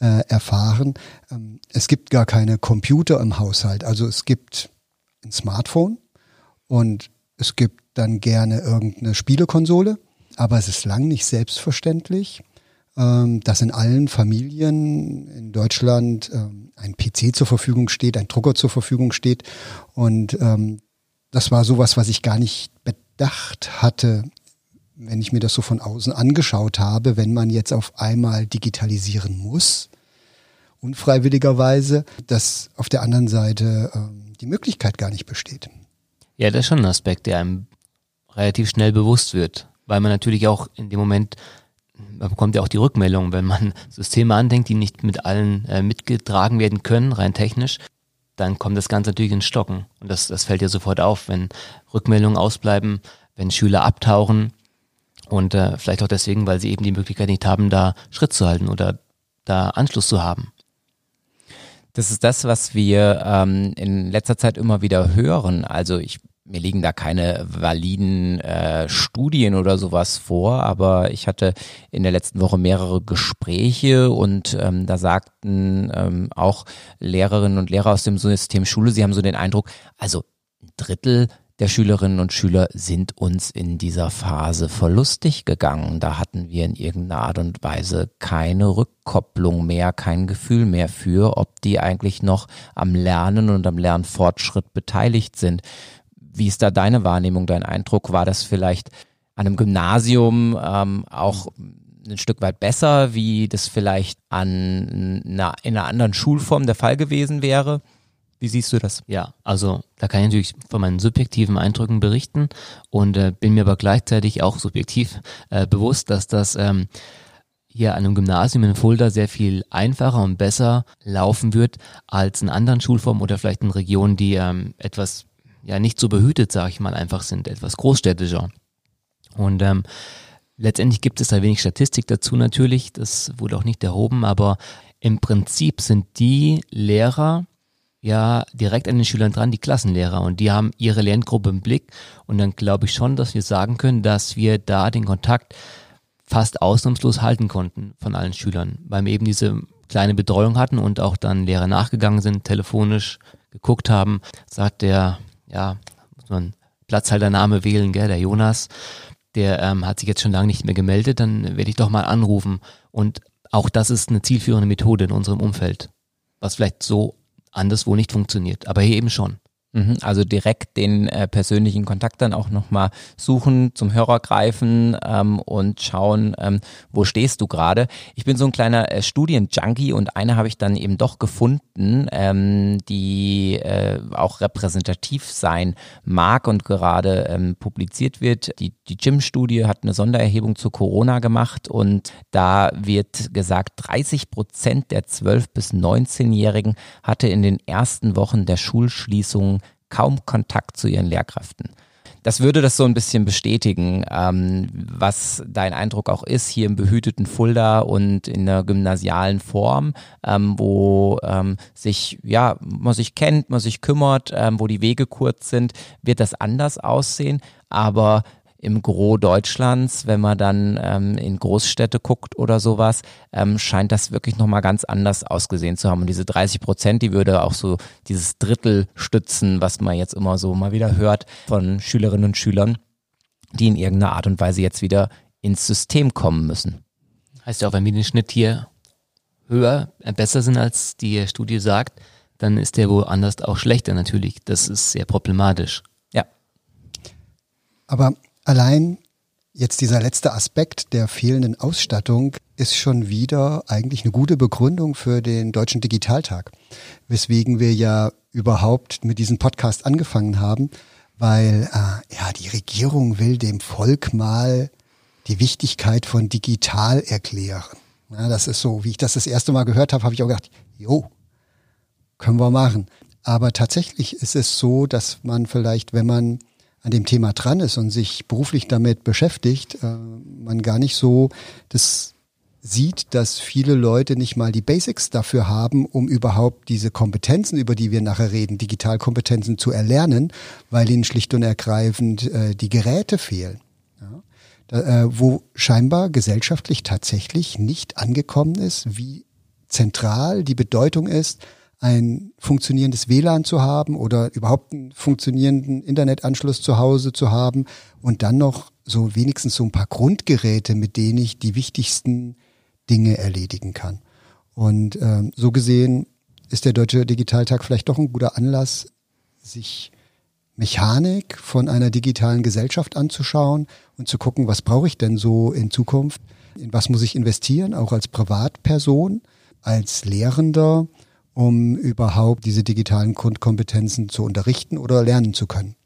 äh, erfahren, ähm, es gibt gar keine Computer im Haushalt. Also es gibt ein Smartphone und es gibt dann gerne irgendeine Spielekonsole, aber es ist lang nicht selbstverständlich, dass in allen Familien in Deutschland ähm, ein PC zur Verfügung steht, ein Drucker zur Verfügung steht. Und ähm, das war sowas, was ich gar nicht bedacht hatte, wenn ich mir das so von außen angeschaut habe, wenn man jetzt auf einmal digitalisieren muss, unfreiwilligerweise, dass auf der anderen Seite ähm, die Möglichkeit gar nicht besteht. Ja, das ist schon ein Aspekt, der einem relativ schnell bewusst wird, weil man natürlich auch in dem Moment man bekommt ja auch die Rückmeldung, wenn man Systeme andenkt, die nicht mit allen äh, mitgetragen werden können, rein technisch, dann kommt das Ganze natürlich ins Stocken. Und das, das fällt ja sofort auf, wenn Rückmeldungen ausbleiben, wenn Schüler abtauchen und äh, vielleicht auch deswegen, weil sie eben die Möglichkeit nicht haben, da Schritt zu halten oder da Anschluss zu haben. Das ist das, was wir ähm, in letzter Zeit immer wieder hören. Also ich mir liegen da keine validen äh, Studien oder sowas vor, aber ich hatte in der letzten Woche mehrere Gespräche und ähm, da sagten ähm, auch Lehrerinnen und Lehrer aus dem System Schule, sie haben so den Eindruck, also ein Drittel der Schülerinnen und Schüler sind uns in dieser Phase verlustig gegangen. Da hatten wir in irgendeiner Art und Weise keine Rückkopplung mehr, kein Gefühl mehr für, ob die eigentlich noch am Lernen und am Lernfortschritt beteiligt sind. Wie ist da deine Wahrnehmung, dein Eindruck? War das vielleicht an einem Gymnasium ähm, auch ein Stück weit besser, wie das vielleicht an einer, in einer anderen Schulform der Fall gewesen wäre? Wie siehst du das? Ja, also da kann ich natürlich von meinen subjektiven Eindrücken berichten und äh, bin mir aber gleichzeitig auch subjektiv äh, bewusst, dass das ähm, hier an einem Gymnasium in Fulda sehr viel einfacher und besser laufen wird als in anderen Schulformen oder vielleicht in Regionen, die ähm, etwas ja nicht so behütet, sage ich mal, einfach sind, etwas großstädtischer. Und ähm, letztendlich gibt es da wenig Statistik dazu natürlich, das wurde auch nicht erhoben, aber im Prinzip sind die Lehrer, ja direkt an den Schülern dran, die Klassenlehrer. Und die haben ihre Lerngruppe im Blick. Und dann glaube ich schon, dass wir sagen können, dass wir da den Kontakt fast ausnahmslos halten konnten von allen Schülern, weil wir eben diese kleine Betreuung hatten und auch dann Lehrer nachgegangen sind, telefonisch geguckt haben, sagt der, ja, muss man Platzhaltername wählen, gell, der Jonas, der ähm, hat sich jetzt schon lange nicht mehr gemeldet, dann werde ich doch mal anrufen. Und auch das ist eine zielführende Methode in unserem Umfeld, was vielleicht so anderswo nicht funktioniert, aber hier eben schon. Mhm, also direkt den äh, persönlichen Kontakt dann auch nochmal suchen, zum Hörer greifen ähm, und schauen, ähm, wo stehst du gerade. Ich bin so ein kleiner äh, Studienjunkie und eine habe ich dann eben doch gefunden, ähm, die äh, auch repräsentativ sein mag und gerade ähm, publiziert wird. Die, die Gym-Studie hat eine Sondererhebung zu Corona gemacht und da wird gesagt, 30 Prozent der 12- bis 19-Jährigen hatte in den ersten Wochen der Schulschließung kaum Kontakt zu ihren Lehrkräften. Das würde das so ein bisschen bestätigen, ähm, was dein Eindruck auch ist, hier im behüteten Fulda und in der gymnasialen Form, ähm, wo ähm, sich, ja, man sich kennt, man sich kümmert, ähm, wo die Wege kurz sind, wird das anders aussehen. Aber im Gros Deutschlands, wenn man dann ähm, in Großstädte guckt oder sowas, ähm, scheint das wirklich nochmal ganz anders ausgesehen zu haben. Und diese 30 Prozent, die würde auch so dieses Drittel stützen, was man jetzt immer so mal wieder hört von Schülerinnen und Schülern, die in irgendeiner Art und Weise jetzt wieder ins System kommen müssen. Heißt ja auch, wenn wir den Schnitt hier höher, äh, besser sind, als die Studie sagt, dann ist der woanders auch schlechter natürlich. Das ist sehr problematisch. Ja. Aber Allein jetzt dieser letzte Aspekt der fehlenden Ausstattung ist schon wieder eigentlich eine gute Begründung für den Deutschen Digitaltag, weswegen wir ja überhaupt mit diesem Podcast angefangen haben, weil äh, ja die Regierung will dem Volk mal die Wichtigkeit von digital erklären. Ja, das ist so, wie ich das das erste Mal gehört habe, habe ich auch gedacht, jo, können wir machen. Aber tatsächlich ist es so, dass man vielleicht, wenn man an dem Thema dran ist und sich beruflich damit beschäftigt, äh, man gar nicht so das sieht, dass viele Leute nicht mal die Basics dafür haben, um überhaupt diese Kompetenzen, über die wir nachher reden, Digitalkompetenzen zu erlernen, weil ihnen schlicht und ergreifend äh, die Geräte fehlen. Ja? Da, äh, wo scheinbar gesellschaftlich tatsächlich nicht angekommen ist, wie zentral die Bedeutung ist, ein funktionierendes WLAN zu haben oder überhaupt einen funktionierenden Internetanschluss zu Hause zu haben und dann noch so wenigstens so ein paar Grundgeräte, mit denen ich die wichtigsten Dinge erledigen kann. Und ähm, so gesehen ist der Deutsche Digitaltag vielleicht doch ein guter Anlass, sich Mechanik von einer digitalen Gesellschaft anzuschauen und zu gucken, was brauche ich denn so in Zukunft? In was muss ich investieren, auch als Privatperson, als Lehrender um überhaupt diese digitalen Grundkompetenzen zu unterrichten oder lernen zu können.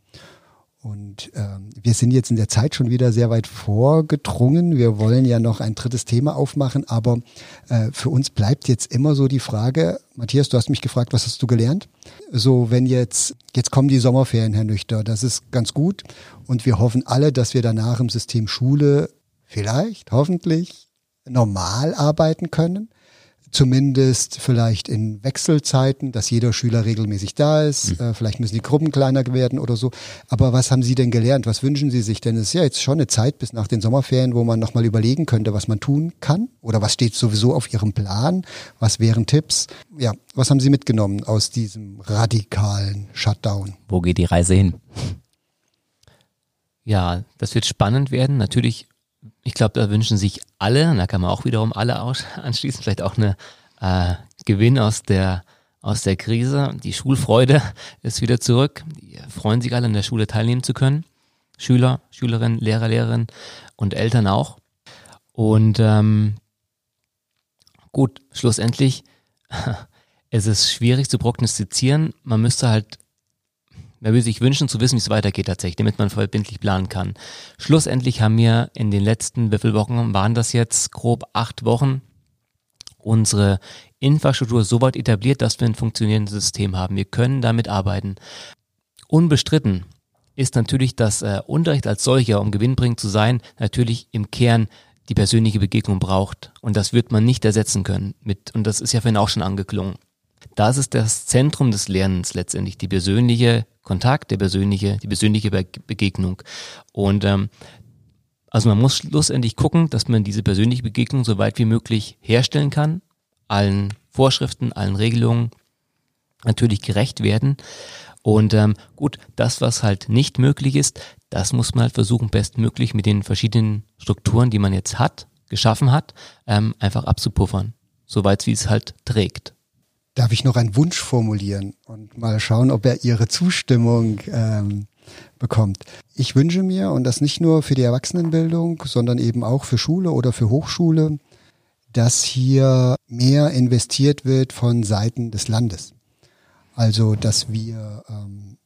Und ähm, wir sind jetzt in der Zeit schon wieder sehr weit vorgedrungen. Wir wollen ja noch ein drittes Thema aufmachen, aber äh, für uns bleibt jetzt immer so die Frage, Matthias, du hast mich gefragt, was hast du gelernt? So, wenn jetzt, jetzt kommen die Sommerferien, Herr Nüchter, das ist ganz gut. Und wir hoffen alle, dass wir danach im System Schule vielleicht, hoffentlich normal arbeiten können zumindest vielleicht in Wechselzeiten, dass jeder Schüler regelmäßig da ist. Mhm. Äh, vielleicht müssen die Gruppen kleiner werden oder so. Aber was haben Sie denn gelernt? Was wünschen Sie sich? Denn es ist ja jetzt schon eine Zeit bis nach den Sommerferien, wo man nochmal überlegen könnte, was man tun kann. Oder was steht sowieso auf Ihrem Plan? Was wären Tipps? Ja, was haben Sie mitgenommen aus diesem radikalen Shutdown? Wo geht die Reise hin? Ja, das wird spannend werden. Natürlich ich glaube, da wünschen sich alle, und da kann man auch wiederum alle anschließen, vielleicht auch eine äh, Gewinn aus der aus der Krise. Die Schulfreude ist wieder zurück. Die freuen sich alle, in der Schule teilnehmen zu können. Schüler, Schülerinnen, Lehrer, Lehrerinnen und Eltern auch. Und ähm, gut, schlussendlich, es ist schwierig zu prognostizieren. Man müsste halt man würde sich wünschen zu wissen, wie es weitergeht tatsächlich, damit man verbindlich planen kann. Schlussendlich haben wir in den letzten, wie Wochen waren das jetzt? Grob acht Wochen unsere Infrastruktur so weit etabliert, dass wir ein funktionierendes System haben. Wir können damit arbeiten. Unbestritten ist natürlich, dass äh, Unterricht als solcher, um gewinnbringend zu sein, natürlich im Kern die persönliche Begegnung braucht. Und das wird man nicht ersetzen können. Mit, und das ist ja vorhin auch schon angeklungen. Das ist das Zentrum des Lernens letztendlich, die persönliche Kontakt, der persönliche, die persönliche Begegnung. Und ähm, also man muss schlussendlich gucken, dass man diese persönliche Begegnung so weit wie möglich herstellen kann, allen Vorschriften, allen Regelungen natürlich gerecht werden. Und ähm, gut, das, was halt nicht möglich ist, das muss man halt versuchen, bestmöglich mit den verschiedenen Strukturen, die man jetzt hat, geschaffen hat, ähm, einfach abzupuffern, soweit wie es halt trägt darf ich noch einen Wunsch formulieren und mal schauen, ob er Ihre Zustimmung ähm, bekommt. Ich wünsche mir, und das nicht nur für die Erwachsenenbildung, sondern eben auch für Schule oder für Hochschule, dass hier mehr investiert wird von Seiten des Landes. Also, dass wir ähm,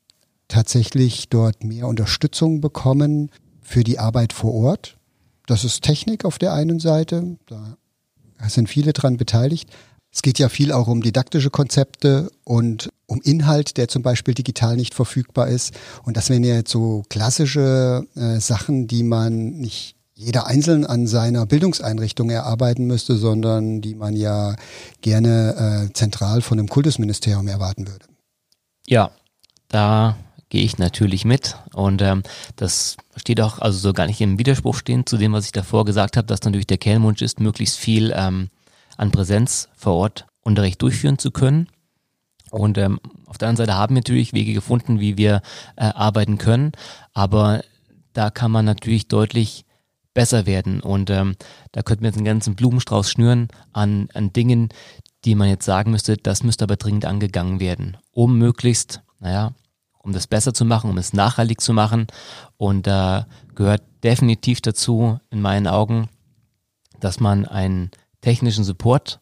tatsächlich dort mehr Unterstützung bekommen für die Arbeit vor Ort. Das ist Technik auf der einen Seite, da sind viele dran beteiligt, es geht ja viel auch um didaktische Konzepte und um Inhalt, der zum Beispiel digital nicht verfügbar ist. Und das wären ja jetzt so klassische äh, Sachen, die man nicht jeder einzeln an seiner Bildungseinrichtung erarbeiten müsste, sondern die man ja gerne äh, zentral von einem Kultusministerium erwarten würde. Ja, da gehe ich natürlich mit und ähm, das steht auch also so gar nicht im Widerspruch stehen zu dem, was ich davor gesagt habe, dass natürlich der Kernwunsch ist, möglichst viel ähm, an Präsenz vor Ort Unterricht durchführen zu können. Und ähm, auf der anderen Seite haben wir natürlich Wege gefunden, wie wir äh, arbeiten können, aber da kann man natürlich deutlich besser werden. Und ähm, da könnten wir jetzt einen ganzen Blumenstrauß schnüren an, an Dingen, die man jetzt sagen müsste, das müsste aber dringend angegangen werden, um möglichst, naja, um das besser zu machen, um es nachhaltig zu machen. Und da gehört definitiv dazu, in meinen Augen, dass man ein technischen Support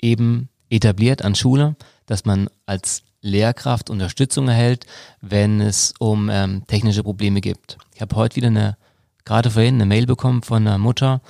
eben etabliert an Schule, dass man als Lehrkraft Unterstützung erhält, wenn es um ähm, technische Probleme gibt. Ich habe heute wieder eine, gerade vorhin eine Mail bekommen von einer Mutter,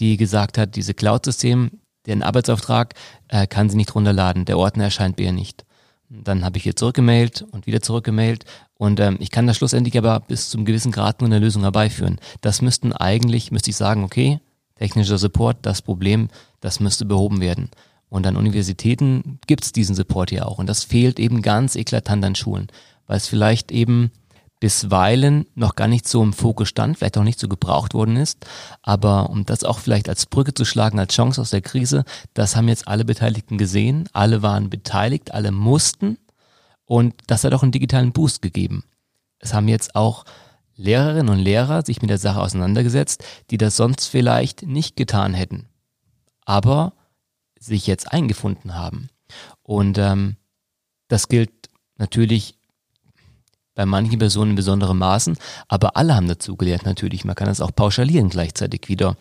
die gesagt hat, diese Cloud-System, den Arbeitsauftrag äh, kann sie nicht runterladen, der Ordner erscheint bei ihr nicht. Dann habe ich ihr zurückgemailt und wieder zurückgemailt und ähm, ich kann das schlussendlich aber bis zum gewissen Grad nur eine Lösung herbeiführen. Das müssten eigentlich, müsste ich sagen, okay, technischer Support, das Problem, das müsste behoben werden. Und an Universitäten gibt es diesen Support ja auch. Und das fehlt eben ganz eklatant an Schulen, weil es vielleicht eben bisweilen noch gar nicht so im Fokus stand, vielleicht auch nicht so gebraucht worden ist. Aber um das auch vielleicht als Brücke zu schlagen, als Chance aus der Krise, das haben jetzt alle Beteiligten gesehen. Alle waren beteiligt, alle mussten. Und das hat auch einen digitalen Boost gegeben. Es haben jetzt auch Lehrerinnen und Lehrer sich mit der Sache auseinandergesetzt, die das sonst vielleicht nicht getan hätten, aber sich jetzt eingefunden haben. Und ähm, das gilt natürlich bei manchen Personen in besonderem Maßen, aber alle haben dazu gelernt natürlich. Man kann das auch pauschalieren gleichzeitig wieder.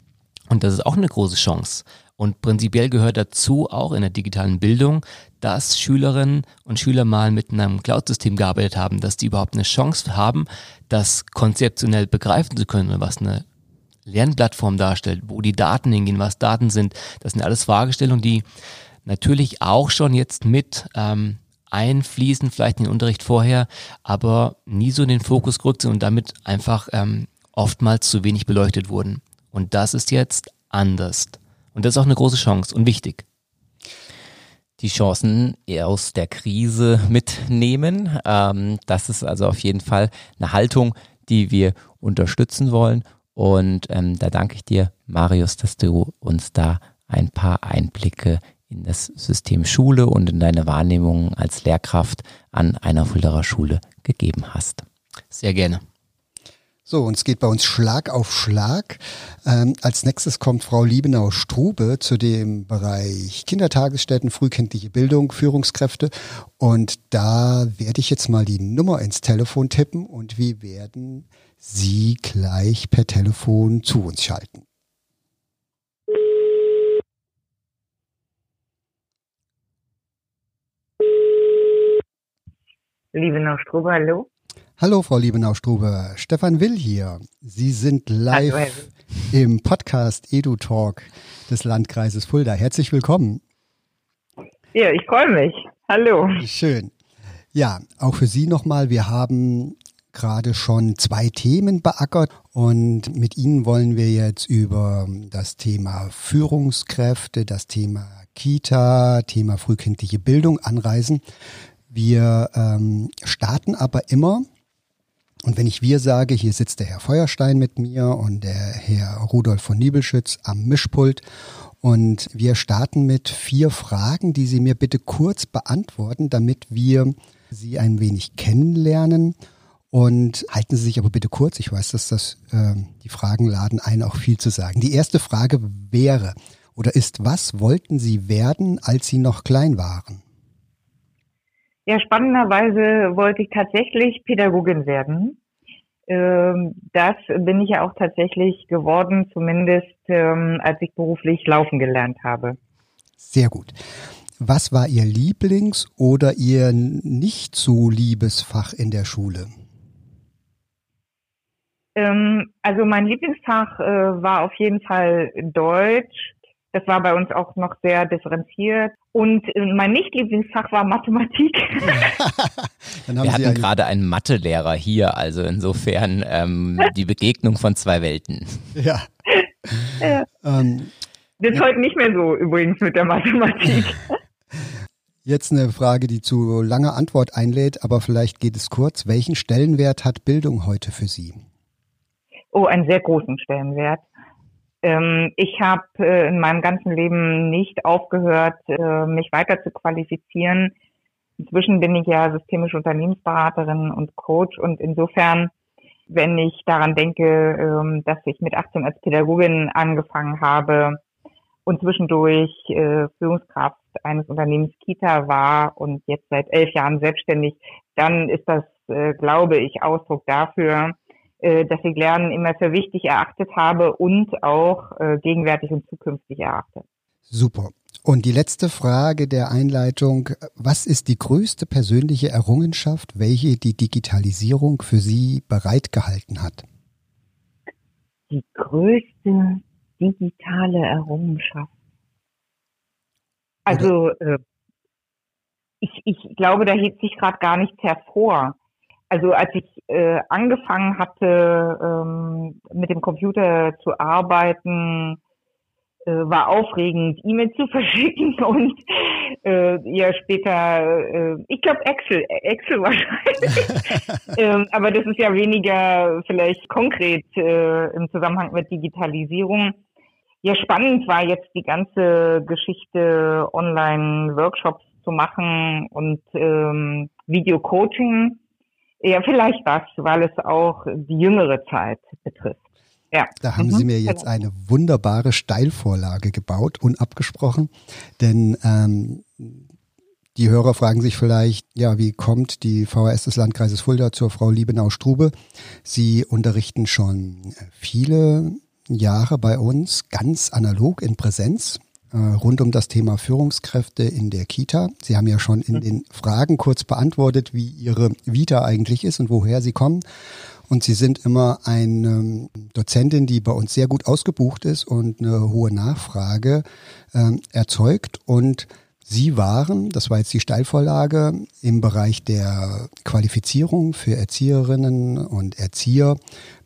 Und das ist auch eine große Chance. Und prinzipiell gehört dazu auch in der digitalen Bildung, dass Schülerinnen und Schüler mal mit einem Cloud-System gearbeitet haben, dass die überhaupt eine Chance haben, das konzeptionell begreifen zu können, was eine Lernplattform darstellt, wo die Daten hingehen, was Daten sind. Das sind alles Fragestellungen, die natürlich auch schon jetzt mit ähm, einfließen, vielleicht in den Unterricht vorher, aber nie so in den Fokus gerückt sind und damit einfach ähm, oftmals zu wenig beleuchtet wurden. Und das ist jetzt anders. Und das ist auch eine große Chance und wichtig. Die Chancen aus der Krise mitnehmen. Ähm, das ist also auf jeden Fall eine Haltung, die wir unterstützen wollen. Und ähm, da danke ich dir, Marius, dass du uns da ein paar Einblicke in das System Schule und in deine Wahrnehmung als Lehrkraft an einer Fulderer Schule gegeben hast. Sehr gerne. So, und es geht bei uns Schlag auf Schlag. Ähm, als nächstes kommt Frau Liebenau-Strube zu dem Bereich Kindertagesstätten, frühkindliche Bildung, Führungskräfte. Und da werde ich jetzt mal die Nummer ins Telefon tippen und wir werden Sie gleich per Telefon zu uns schalten. Liebenau-Strube, hallo. Hallo, Frau Liebenau-Strube. Stefan Will hier. Sie sind live hallo, im Podcast EduTalk des Landkreises Fulda. Herzlich willkommen. Ja, ich freue mich. Hallo. Schön. Ja, auch für Sie nochmal. Wir haben gerade schon zwei Themen beackert und mit Ihnen wollen wir jetzt über das Thema Führungskräfte, das Thema Kita, Thema frühkindliche Bildung anreisen. Wir ähm, starten aber immer, und wenn ich wir sage, hier sitzt der Herr Feuerstein mit mir und der Herr Rudolf von Niebelschütz am Mischpult. Und wir starten mit vier Fragen, die Sie mir bitte kurz beantworten, damit wir Sie ein wenig kennenlernen. Und halten Sie sich aber bitte kurz. Ich weiß, dass das äh, die Fragen laden ein, auch viel zu sagen. Die erste Frage wäre oder ist, was wollten Sie werden, als Sie noch klein waren? Ja, spannenderweise wollte ich tatsächlich Pädagogin werden. Ähm, das bin ich ja auch tatsächlich geworden, zumindest ähm, als ich beruflich laufen gelernt habe. Sehr gut. Was war Ihr Lieblings- oder Ihr nicht so liebes Fach in der Schule? Ähm, also mein Lieblingsfach äh, war auf jeden Fall Deutsch. Das war bei uns auch noch sehr differenziert. Und äh, mein Nicht-Lieblingsfach war Mathematik. Wir hatten gerade einen Mathelehrer hier, also insofern ähm, die Begegnung von zwei Welten. Ja. ja. Ähm, das ist heute nicht mehr so übrigens mit der Mathematik. Jetzt eine Frage, die zu langer Antwort einlädt, aber vielleicht geht es kurz. Welchen Stellenwert hat Bildung heute für Sie? Oh, einen sehr großen Stellenwert. Ähm, ich habe äh, in meinem ganzen Leben nicht aufgehört, äh, mich weiter zu qualifizieren. Inzwischen bin ich ja systemische Unternehmensberaterin und Coach und insofern, wenn ich daran denke, ähm, dass ich mit 18 als Pädagogin angefangen habe und zwischendurch äh, Führungskraft eines Unternehmens Kita war und jetzt seit elf Jahren selbstständig, dann ist das, glaube ich, Ausdruck dafür, äh, dass ich Lernen immer für wichtig erachtet habe und auch äh, gegenwärtig und zukünftig erachte. Super. Und die letzte Frage der Einleitung. Was ist die größte persönliche Errungenschaft, welche die Digitalisierung für Sie bereitgehalten hat? Die größte digitale Errungenschaft. Also äh, ich, ich glaube, da hebt sich gerade gar nichts hervor also als ich äh, angefangen hatte, ähm, mit dem Computer zu arbeiten, äh, war aufregend, E-Mail zu verschicken und äh, ja später, äh, ich glaube Excel, Excel wahrscheinlich. ähm, aber das ist ja weniger vielleicht konkret äh, im Zusammenhang mit Digitalisierung. Ja, spannend war jetzt die ganze Geschichte, Online-Workshops zu machen und ähm, Video-Coaching ja, vielleicht das, weil es auch die jüngere Zeit betrifft. Ja. Da haben mhm. Sie mir jetzt eine wunderbare Steilvorlage gebaut, unabgesprochen. Denn ähm, die Hörer fragen sich vielleicht, ja, wie kommt die VHS des Landkreises Fulda zur Frau Liebenau-Strube? Sie unterrichten schon viele Jahre bei uns, ganz analog in Präsenz. Äh, rund um das Thema Führungskräfte in der Kita. Sie haben ja schon in mhm. den Fragen kurz beantwortet, wie Ihre Vita eigentlich ist und woher Sie kommen. Und Sie sind immer eine Dozentin, die bei uns sehr gut ausgebucht ist und eine hohe Nachfrage äh, erzeugt. Und Sie waren, das war jetzt die Steilvorlage, im Bereich der Qualifizierung für Erzieherinnen und Erzieher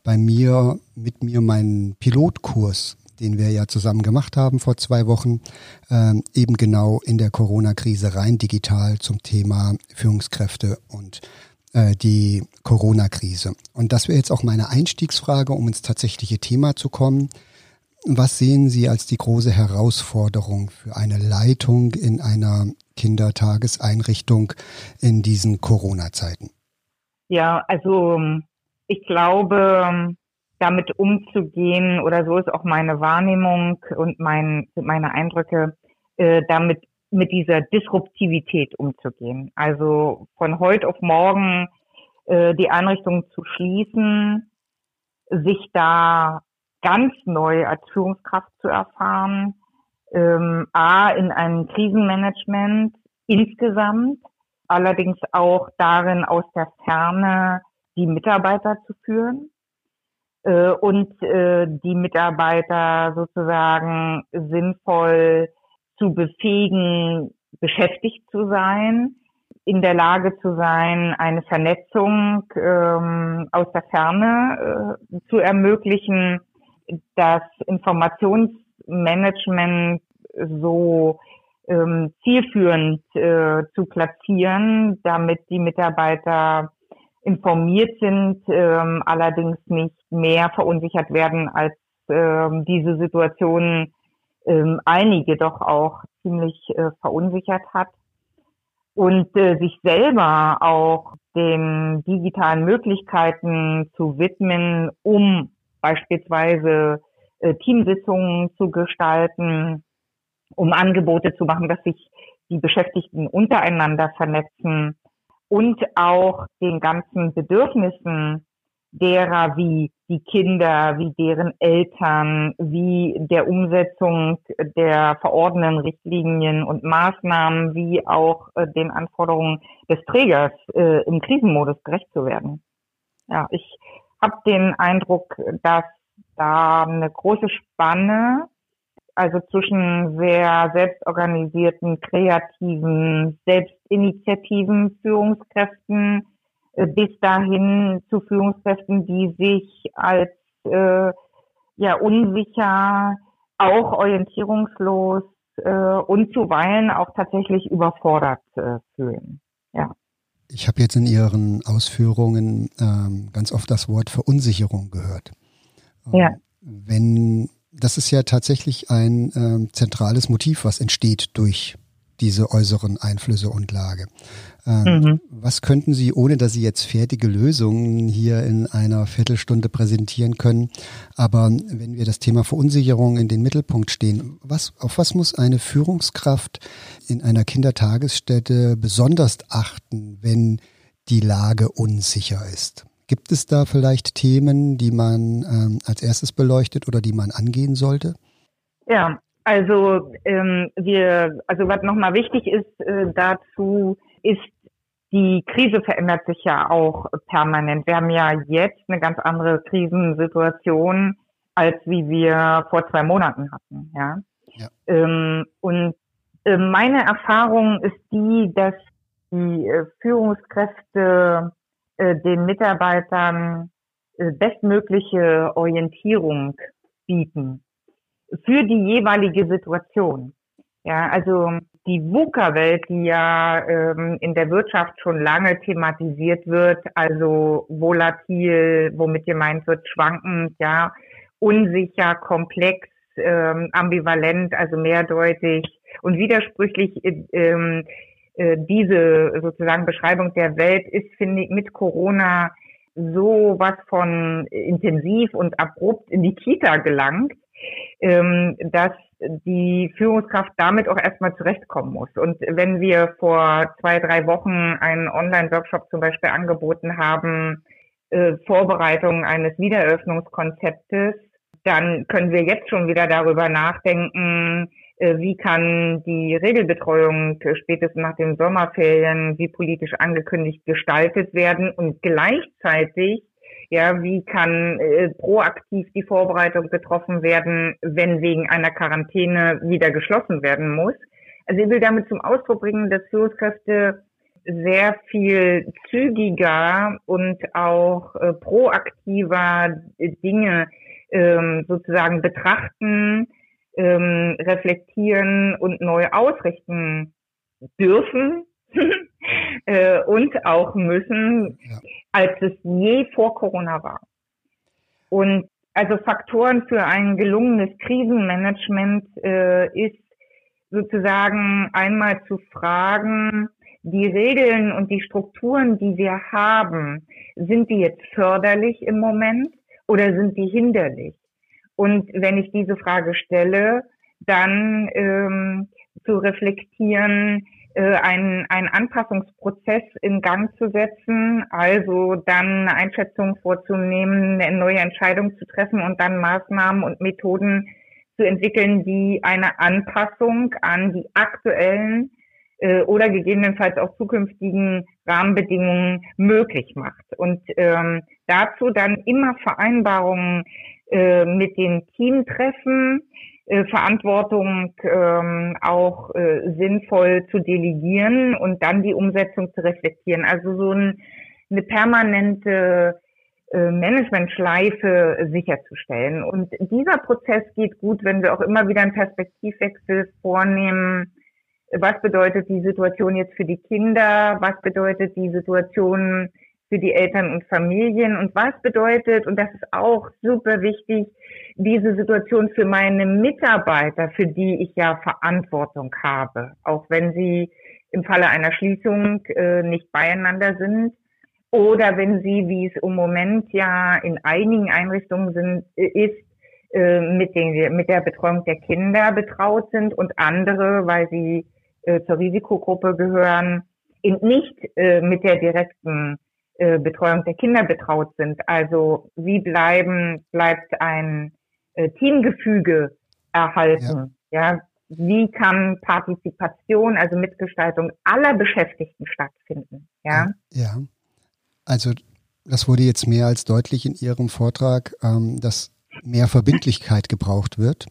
bei mir, mit mir meinen Pilotkurs, den wir ja zusammen gemacht haben vor zwei Wochen, äh, eben genau in der Corona-Krise rein digital zum Thema Führungskräfte und äh, die Corona-Krise. Und das wäre jetzt auch meine Einstiegsfrage, um ins tatsächliche Thema zu kommen. Was sehen Sie als die große Herausforderung für eine Leitung in einer Kindertageseinrichtung in diesen Corona-Zeiten? Ja, also ich glaube, damit umzugehen, oder so ist auch meine Wahrnehmung und mein, meine Eindrücke, äh, damit mit dieser Disruptivität umzugehen. Also von heute auf morgen äh, die Einrichtung zu schließen, sich da ganz neu als Führungskraft zu erfahren, ähm, A, in einem Krisenmanagement insgesamt, allerdings auch darin aus der Ferne die Mitarbeiter zu führen äh, und äh, die Mitarbeiter sozusagen sinnvoll zu befähigen, beschäftigt zu sein, in der Lage zu sein, eine Vernetzung ähm, aus der Ferne äh, zu ermöglichen, das Informationsmanagement so ähm, zielführend äh, zu platzieren, damit die Mitarbeiter informiert sind, ähm, allerdings nicht mehr verunsichert werden, als ähm, diese Situation ähm, einige doch auch ziemlich äh, verunsichert hat. Und äh, sich selber auch den digitalen Möglichkeiten zu widmen, um beispielsweise äh, Teamsitzungen zu gestalten, um Angebote zu machen, dass sich die Beschäftigten untereinander vernetzen und auch den ganzen Bedürfnissen derer wie die Kinder, wie deren Eltern, wie der Umsetzung der verordneten Richtlinien und Maßnahmen, wie auch äh, den Anforderungen des Trägers äh, im Krisenmodus gerecht zu werden. Ja, ich habe den Eindruck, dass da eine große Spanne, also zwischen sehr selbstorganisierten, kreativen, selbstinitiativen Führungskräften äh, bis dahin zu Führungskräften, die sich als äh, ja unsicher, auch orientierungslos äh, und zuweilen auch tatsächlich überfordert äh, fühlen. Ja. Ich habe jetzt in Ihren Ausführungen ähm, ganz oft das Wort Verunsicherung gehört. Ähm, ja. Wenn das ist ja tatsächlich ein ähm, zentrales Motiv, was entsteht durch diese äußeren Einflüsse und Lage. Ähm, mhm. Was könnten Sie, ohne dass Sie jetzt fertige Lösungen hier in einer Viertelstunde präsentieren können, aber wenn wir das Thema Verunsicherung in den Mittelpunkt stehen, was, auf was muss eine Führungskraft in einer Kindertagesstätte besonders achten, wenn die Lage unsicher ist? Gibt es da vielleicht Themen, die man ähm, als erstes beleuchtet oder die man angehen sollte? Ja, also ähm, wir, also was nochmal wichtig ist äh, dazu, ist die Krise verändert sich ja auch permanent. Wir haben ja jetzt eine ganz andere Krisensituation, als wie wir vor zwei Monaten hatten. Ja. ja. Ähm, und äh, meine Erfahrung ist die, dass die äh, Führungskräfte äh, den Mitarbeitern äh, bestmögliche Orientierung bieten für die jeweilige Situation. Ja, also die VUCA-Welt, die ja ähm, in der Wirtschaft schon lange thematisiert wird, also volatil, womit gemeint wird, schwankend, ja, unsicher, komplex, ähm, ambivalent, also mehrdeutig und widersprüchlich, ähm, äh, diese sozusagen Beschreibung der Welt ist, finde ich, mit Corona so was von intensiv und abrupt in die Kita gelangt, ähm, dass die Führungskraft damit auch erstmal zurechtkommen muss. Und wenn wir vor zwei, drei Wochen einen Online-Workshop zum Beispiel angeboten haben, äh, Vorbereitung eines Wiedereröffnungskonzeptes, dann können wir jetzt schon wieder darüber nachdenken, Äh, wie kann die Regelbetreuung spätestens nach den Sommerferien wie politisch angekündigt gestaltet werden und gleichzeitig ja, wie kann äh, proaktiv die Vorbereitung getroffen werden, wenn wegen einer Quarantäne wieder geschlossen werden muss? Also ich will damit zum Ausdruck bringen, dass Führungskräfte sehr viel zügiger und auch äh, proaktiver Dinge ähm, sozusagen betrachten, ähm, reflektieren und neu ausrichten dürfen äh, und auch müssen, ja. als es je vor Corona war. Und also Faktoren für ein gelungenes Krisenmanagement äh, ist sozusagen einmal zu fragen, die Regeln und die Strukturen, die wir haben, sind die jetzt förderlich im Moment oder sind die hinderlich? Und wenn ich diese Frage stelle, dann ähm, zu reflektieren, äh, einen, einen Anpassungsprozess in Gang zu setzen, also dann eine Einschätzung vorzunehmen, eine neue Entscheidung zu treffen und dann Maßnahmen und Methoden zu entwickeln, die eine Anpassung an die aktuellen äh, oder gegebenenfalls auch zukünftigen Rahmenbedingungen möglich macht. Und ähm, dazu dann immer Vereinbarungen äh, mit dem Team treffen, äh, Verantwortung ähm, auch äh, sinnvoll zu delegieren und dann die Umsetzung zu reflektieren. Also so ein, eine permanente äh, Managementschleife sicherzustellen. Und dieser Prozess geht gut, wenn wir auch immer wieder einen Perspektivwechsel vornehmen. Was bedeutet die Situation jetzt für die Kinder? Was bedeutet die Situation für die Eltern und Familien. Und was bedeutet, und das ist auch super wichtig, diese Situation für meine Mitarbeiter, für die ich ja Verantwortung habe, auch wenn sie im Falle einer Schließung äh, nicht beieinander sind oder wenn sie, wie es im Moment ja in einigen Einrichtungen sind, äh, ist, äh, mit, den, mit der Betreuung der Kinder betraut sind und andere, weil sie äh, zur Risikogruppe gehören, nicht äh, mit der direkten äh, Betreuung der Kinder betraut sind. Also wie bleiben, bleibt ein äh, Teamgefüge erhalten? Ja. ja. Wie kann Partizipation, also Mitgestaltung aller Beschäftigten stattfinden? Ja. Ja. Also das wurde jetzt mehr als deutlich in Ihrem Vortrag, ähm, dass mehr Verbindlichkeit gebraucht wird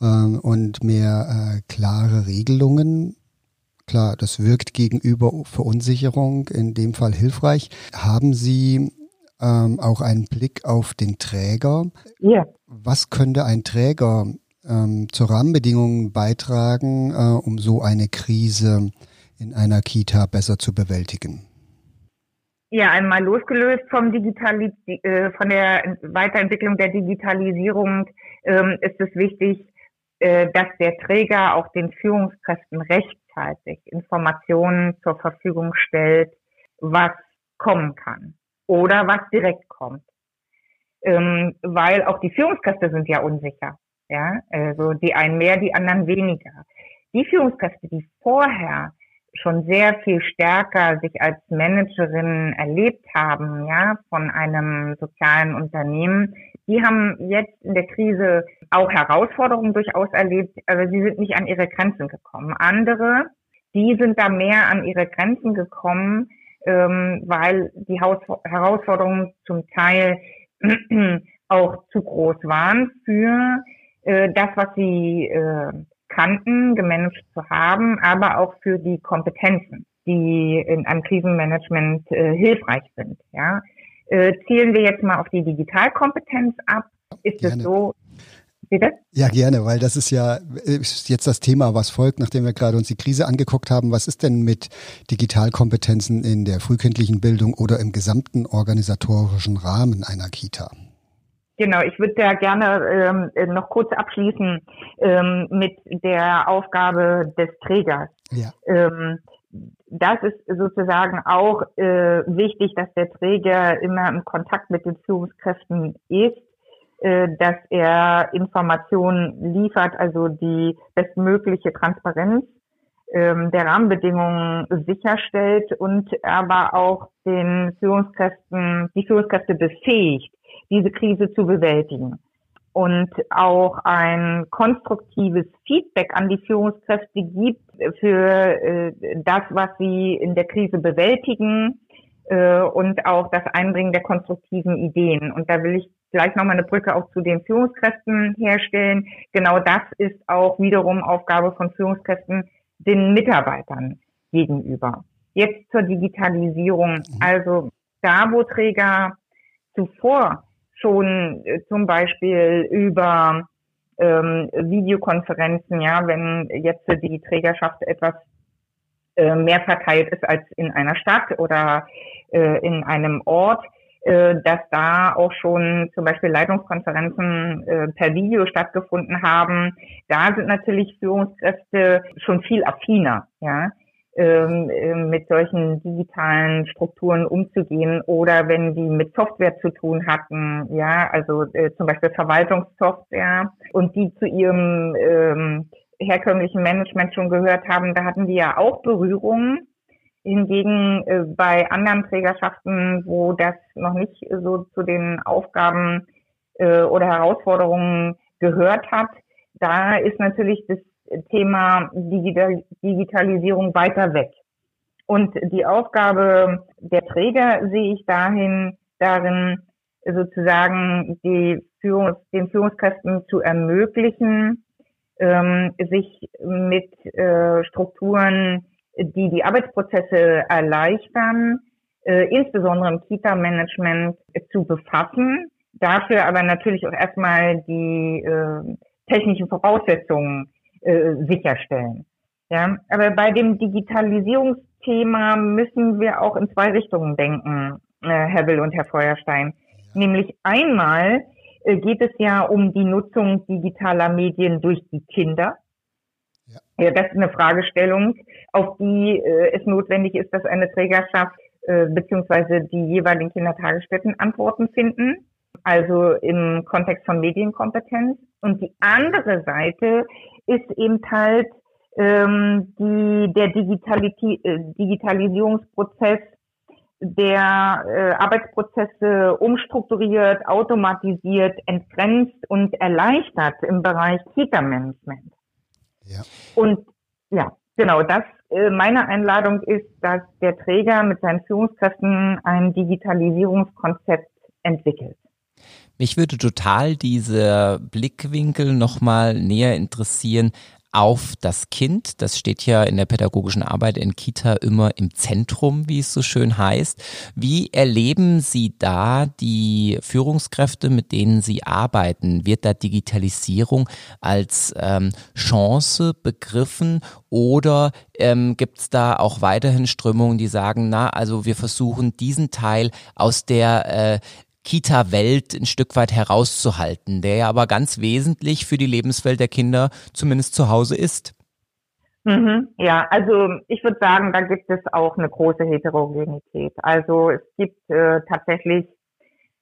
ähm, und mehr äh, klare Regelungen Klar, das wirkt gegenüber Verunsicherung in dem Fall hilfreich. Haben Sie ähm, auch einen Blick auf den Träger? Ja. Was könnte ein Träger ähm, zu Rahmenbedingungen beitragen, äh, um so eine Krise in einer Kita besser zu bewältigen? Ja, einmal losgelöst vom Digitalis äh, von der Weiterentwicklung der Digitalisierung ähm, ist es wichtig, äh, dass der Träger auch den Führungskräften recht rechtzeitig Informationen zur Verfügung stellt, was kommen kann oder was direkt kommt. Ähm, weil auch die Führungskräfte sind ja unsicher. Ja, also die einen mehr, die anderen weniger. Die Führungskräfte, die vorher schon sehr viel stärker sich als Managerin erlebt haben, ja, von einem sozialen Unternehmen, die haben jetzt in der Krise auch Herausforderungen durchaus erlebt, aber sie sind nicht an ihre Grenzen gekommen. Andere, die sind da mehr an ihre Grenzen gekommen, ähm, weil die Haus Herausforderungen zum Teil auch zu groß waren für äh, das, was sie äh, kannten, gemanagt zu haben, aber auch für die Kompetenzen, die in einem Krisenmanagement äh, hilfreich sind. Ja, äh, zielen wir jetzt mal auf die Digitalkompetenz ab. Ist Gerne. es so? Bitte? Ja, gerne, weil das ist ja ist jetzt das Thema, was folgt, nachdem wir gerade uns die Krise angeguckt haben. Was ist denn mit Digitalkompetenzen in der frühkindlichen Bildung oder im gesamten organisatorischen Rahmen einer Kita? Genau, ich würde da gerne ähm, noch kurz abschließen ähm, mit der Aufgabe des Trägers. Ja. Ähm, das ist sozusagen auch äh, wichtig, dass der Träger immer im Kontakt mit den Führungskräften ist, äh, dass er Informationen liefert, also die bestmögliche Transparenz ähm, der Rahmenbedingungen sicherstellt und aber auch den Führungskräften, die Führungskräfte befähigt, diese Krise zu bewältigen. und auch ein konstruktives Feedback an die Führungskräfte gibt für äh, das, was sie in der Krise bewältigen äh, und auch das Einbringen der konstruktiven Ideen. Und da will ich gleich nochmal eine Brücke auch zu den Führungskräften herstellen. Genau das ist auch wiederum Aufgabe von Führungskräften den Mitarbeitern gegenüber. Jetzt zur Digitalisierung. Mhm. Also da, wo Träger zuvor schon äh, zum Beispiel über ähm, Videokonferenzen, ja, wenn jetzt die Trägerschaft etwas äh, mehr verteilt ist als in einer Stadt oder äh, in einem Ort, äh, dass da auch schon zum Beispiel Leitungskonferenzen äh, per Video stattgefunden haben. Da sind natürlich Führungskräfte schon viel affiner, ja ähm, äh, mit solchen digitalen Strukturen umzugehen oder wenn die mit Software zu tun hatten, ja, also äh, zum Beispiel Verwaltungssoftware und die zu ihrem ähm, herkömmlichen Management schon gehört haben, da hatten die ja auch Berührungen. Hingegen äh, bei anderen Trägerschaften, wo das noch nicht so zu den Aufgaben äh, oder Herausforderungen gehört hat, da ist natürlich das Thema Digital Digitalisierung weiter weg. Und die Aufgabe der Träger sehe ich dahin, darin, sozusagen die Führungs-, den Führungskräften zu ermöglichen, ähm, sich mit äh, Strukturen, die die Arbeitsprozesse erleichtern, äh, insbesondere im Kita-Management zu befassen, dafür aber natürlich auch erstmal die äh, technischen Voraussetzungen äh, sicherstellen. Ja, aber bei dem Digitalisierungsthema müssen wir auch in zwei Richtungen denken, äh, Herr Will und Herr Feuerstein. Nämlich einmal äh, geht es ja um die Nutzung digitaler Medien durch die Kinder. Ja. ja das ist eine Fragestellung, auf die äh, es notwendig ist, dass eine Trägerschaft äh, beziehungsweise die jeweiligen Kindertagesstätten Antworten finden also im Kontext von Medienkompetenz. Und die andere Seite ist eben halt ähm, die, der Digitaliti äh, Digitalisierungsprozess, der äh, Arbeitsprozesse umstrukturiert, automatisiert, entgrenzt und erleichtert im Bereich Kita-Management. Ja. Und ja, genau, das äh, meine Einladung ist, dass der Träger mit seinen Führungskräften ein Digitalisierungskonzept entwickelt. Mich würde total dieser Blickwinkel nochmal näher interessieren auf das Kind. Das steht ja in der pädagogischen Arbeit in Kita immer im Zentrum, wie es so schön heißt. Wie erleben Sie da die Führungskräfte, mit denen Sie arbeiten? Wird da Digitalisierung als ähm, Chance begriffen oder ähm, gibt es da auch weiterhin Strömungen, die sagen, na, also wir versuchen diesen Teil aus der äh, Kita-Welt ein Stück weit herauszuhalten, der ja aber ganz wesentlich für die Lebenswelt der Kinder zumindest zu Hause ist. Mhm, ja, also ich würde sagen, da gibt es auch eine große Heterogenität. Also es gibt äh, tatsächlich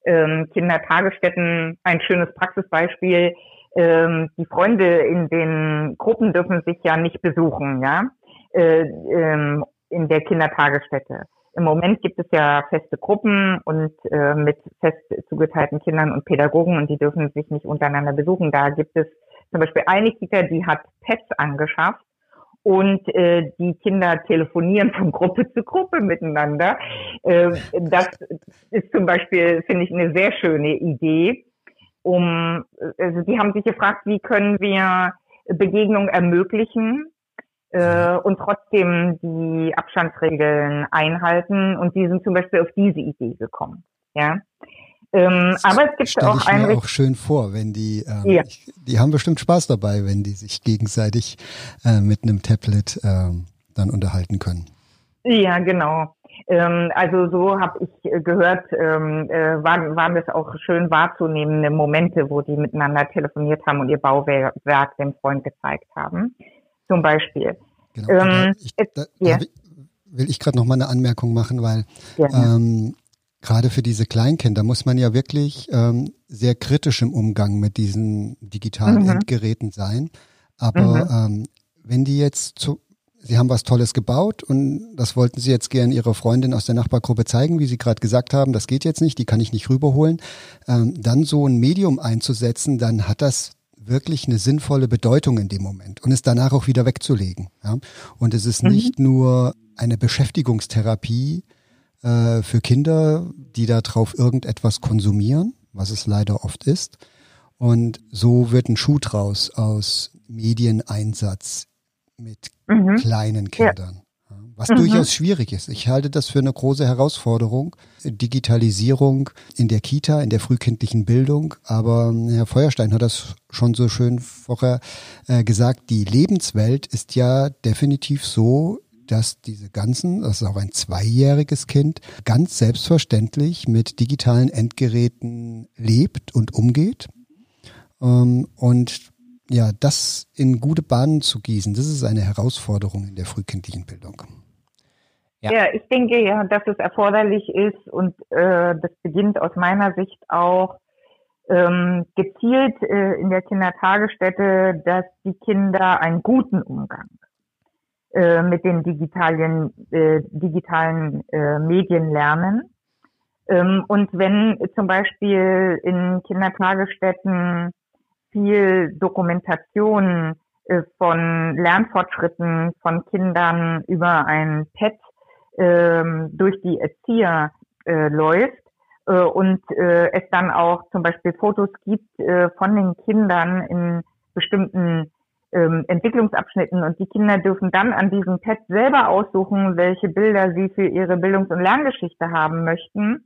ähm, Kindertagesstätten, ein schönes Praxisbeispiel. Ähm, die Freunde in den Gruppen dürfen sich ja nicht besuchen, ja, äh, ähm, in der Kindertagesstätte. Im Moment gibt es ja feste Gruppen und äh, mit fest zugeteilten Kindern und Pädagogen und die dürfen sich nicht untereinander besuchen. Da gibt es zum Beispiel eine Kita, die hat Pets angeschafft und äh, die Kinder telefonieren von Gruppe zu Gruppe miteinander. Äh, das ist zum Beispiel, finde ich, eine sehr schöne Idee. Um, also die haben sich gefragt, wie können wir Begegnungen ermöglichen, äh, und trotzdem die Abstandsregeln einhalten. Und die sind zum Beispiel auf diese Idee gekommen. Ja. Ähm, aber es gibt auch ich mir auch schön vor, wenn die, ähm, ja. ich, die haben bestimmt Spaß dabei, wenn die sich gegenseitig äh, mit einem Tablet äh, dann unterhalten können. Ja, genau. Ähm, also so habe ich gehört, ähm, äh, waren, waren das auch schön wahrzunehmende Momente, wo die miteinander telefoniert haben und ihr Bauwerk dem Freund gezeigt haben zum Beispiel. Genau. Ähm, ich, da, ja. will ich gerade noch mal eine Anmerkung machen, weil ähm, gerade für diese Kleinkinder muss man ja wirklich ähm, sehr kritisch im Umgang mit diesen digitalen mhm. Endgeräten sein. Aber mhm. ähm, wenn die jetzt zu, Sie haben was Tolles gebaut und das wollten Sie jetzt gerne Ihrer Freundin aus der Nachbargruppe zeigen, wie Sie gerade gesagt haben, das geht jetzt nicht, die kann ich nicht rüberholen. Ähm, dann so ein Medium einzusetzen, dann hat das wirklich eine sinnvolle Bedeutung in dem Moment und es danach auch wieder wegzulegen. Ja? Und es ist mhm. nicht nur eine Beschäftigungstherapie äh, für Kinder, die darauf irgendetwas konsumieren, was es leider oft ist. Und so wird ein Schuh draus aus Medieneinsatz mit mhm. kleinen Kindern. Was mhm. durchaus schwierig ist. Ich halte das für eine große Herausforderung. Digitalisierung in der Kita, in der frühkindlichen Bildung. Aber Herr Feuerstein hat das schon so schön vorher äh, gesagt. Die Lebenswelt ist ja definitiv so, dass diese ganzen, das ist auch ein zweijähriges Kind, ganz selbstverständlich mit digitalen Endgeräten lebt und umgeht. Ähm, und ja, das in gute Bahnen zu gießen, das ist eine Herausforderung in der frühkindlichen Bildung. Ja. ja, ich denke ja, dass es erforderlich ist und äh, das beginnt aus meiner Sicht auch ähm, gezielt äh, in der Kindertagesstätte, dass die Kinder einen guten Umgang äh, mit den digitalen, äh, digitalen äh, Medien lernen. Ähm, und wenn zum Beispiel in Kindertagesstätten viel Dokumentation äh, von Lernfortschritten von Kindern über ein Pad ähm, durch die Erzieher äh, läuft äh, und äh, es dann auch zum Beispiel Fotos gibt äh, von den Kindern in bestimmten ähm, Entwicklungsabschnitten. Und die Kinder dürfen dann an diesem Pad selber aussuchen, welche Bilder sie für ihre Bildungs- und Lerngeschichte haben möchten,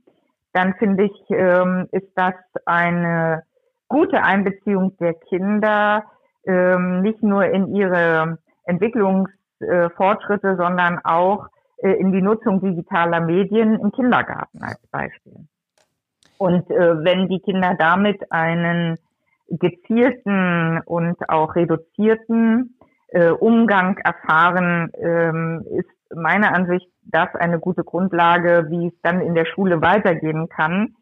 dann finde ich, ähm, ist das eine gute Einbeziehung der Kinder, ähm, nicht nur in ihre Entwicklungsfortschritte, sondern auch äh, in die Nutzung digitaler Medien im Kindergarten als Beispiel. Und äh, wenn die Kinder damit einen gezielten und auch reduzierten äh, Umgang erfahren, ähm, ist meiner Ansicht das eine gute Grundlage, wie es dann in der Schule weitergehen kann,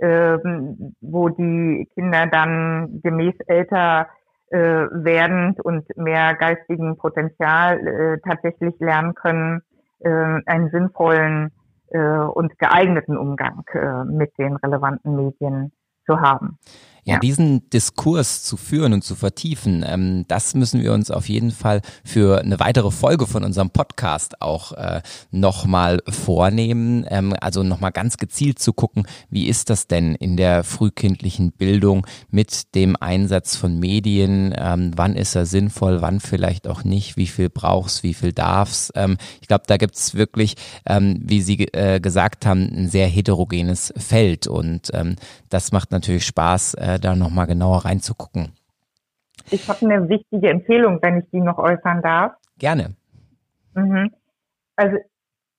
ähm, wo die Kinder dann gemäß älter äh, werdend und mehr geistigen Potenzial äh, tatsächlich lernen können, äh, einen sinnvollen äh, und geeigneten Umgang äh, mit den relevanten Medien zu haben. Ja, diesen Diskurs zu führen und zu vertiefen, ähm, das müssen wir uns auf jeden Fall für eine weitere Folge von unserem Podcast auch äh, nochmal vornehmen. Ähm, also nochmal ganz gezielt zu gucken, wie ist das denn in der frühkindlichen Bildung mit dem Einsatz von Medien? Ähm, wann ist er sinnvoll, wann vielleicht auch nicht? Wie viel brauchst, wie viel darfst? Ähm, ich glaube, da gibt's wirklich, ähm, wie Sie äh, gesagt haben, ein sehr heterogenes Feld und ähm, das macht natürlich Spaß. Äh, äh, da nochmal genauer reinzugucken. Ich habe eine wichtige Empfehlung, wenn ich die noch äußern darf. Gerne. Mhm. Also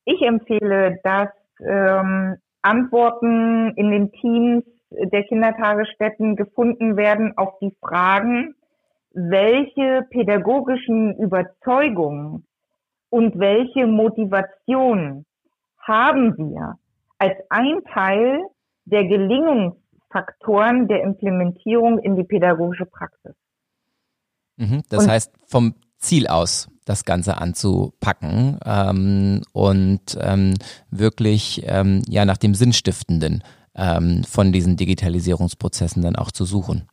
ich empfehle, dass ähm, Antworten in den Teams der Kindertagesstätten gefunden werden auf die Fragen, welche pädagogischen Überzeugungen und welche Motivation haben wir als ein Teil der Gelingungs Faktoren der Implementierung in die pädagogische Praxis. Mhm, das und, heißt, vom Ziel aus das Ganze anzupacken ähm, und ähm, wirklich ähm, ja nach dem Sinnstiftenden ähm, von diesen Digitalisierungsprozessen dann auch zu suchen.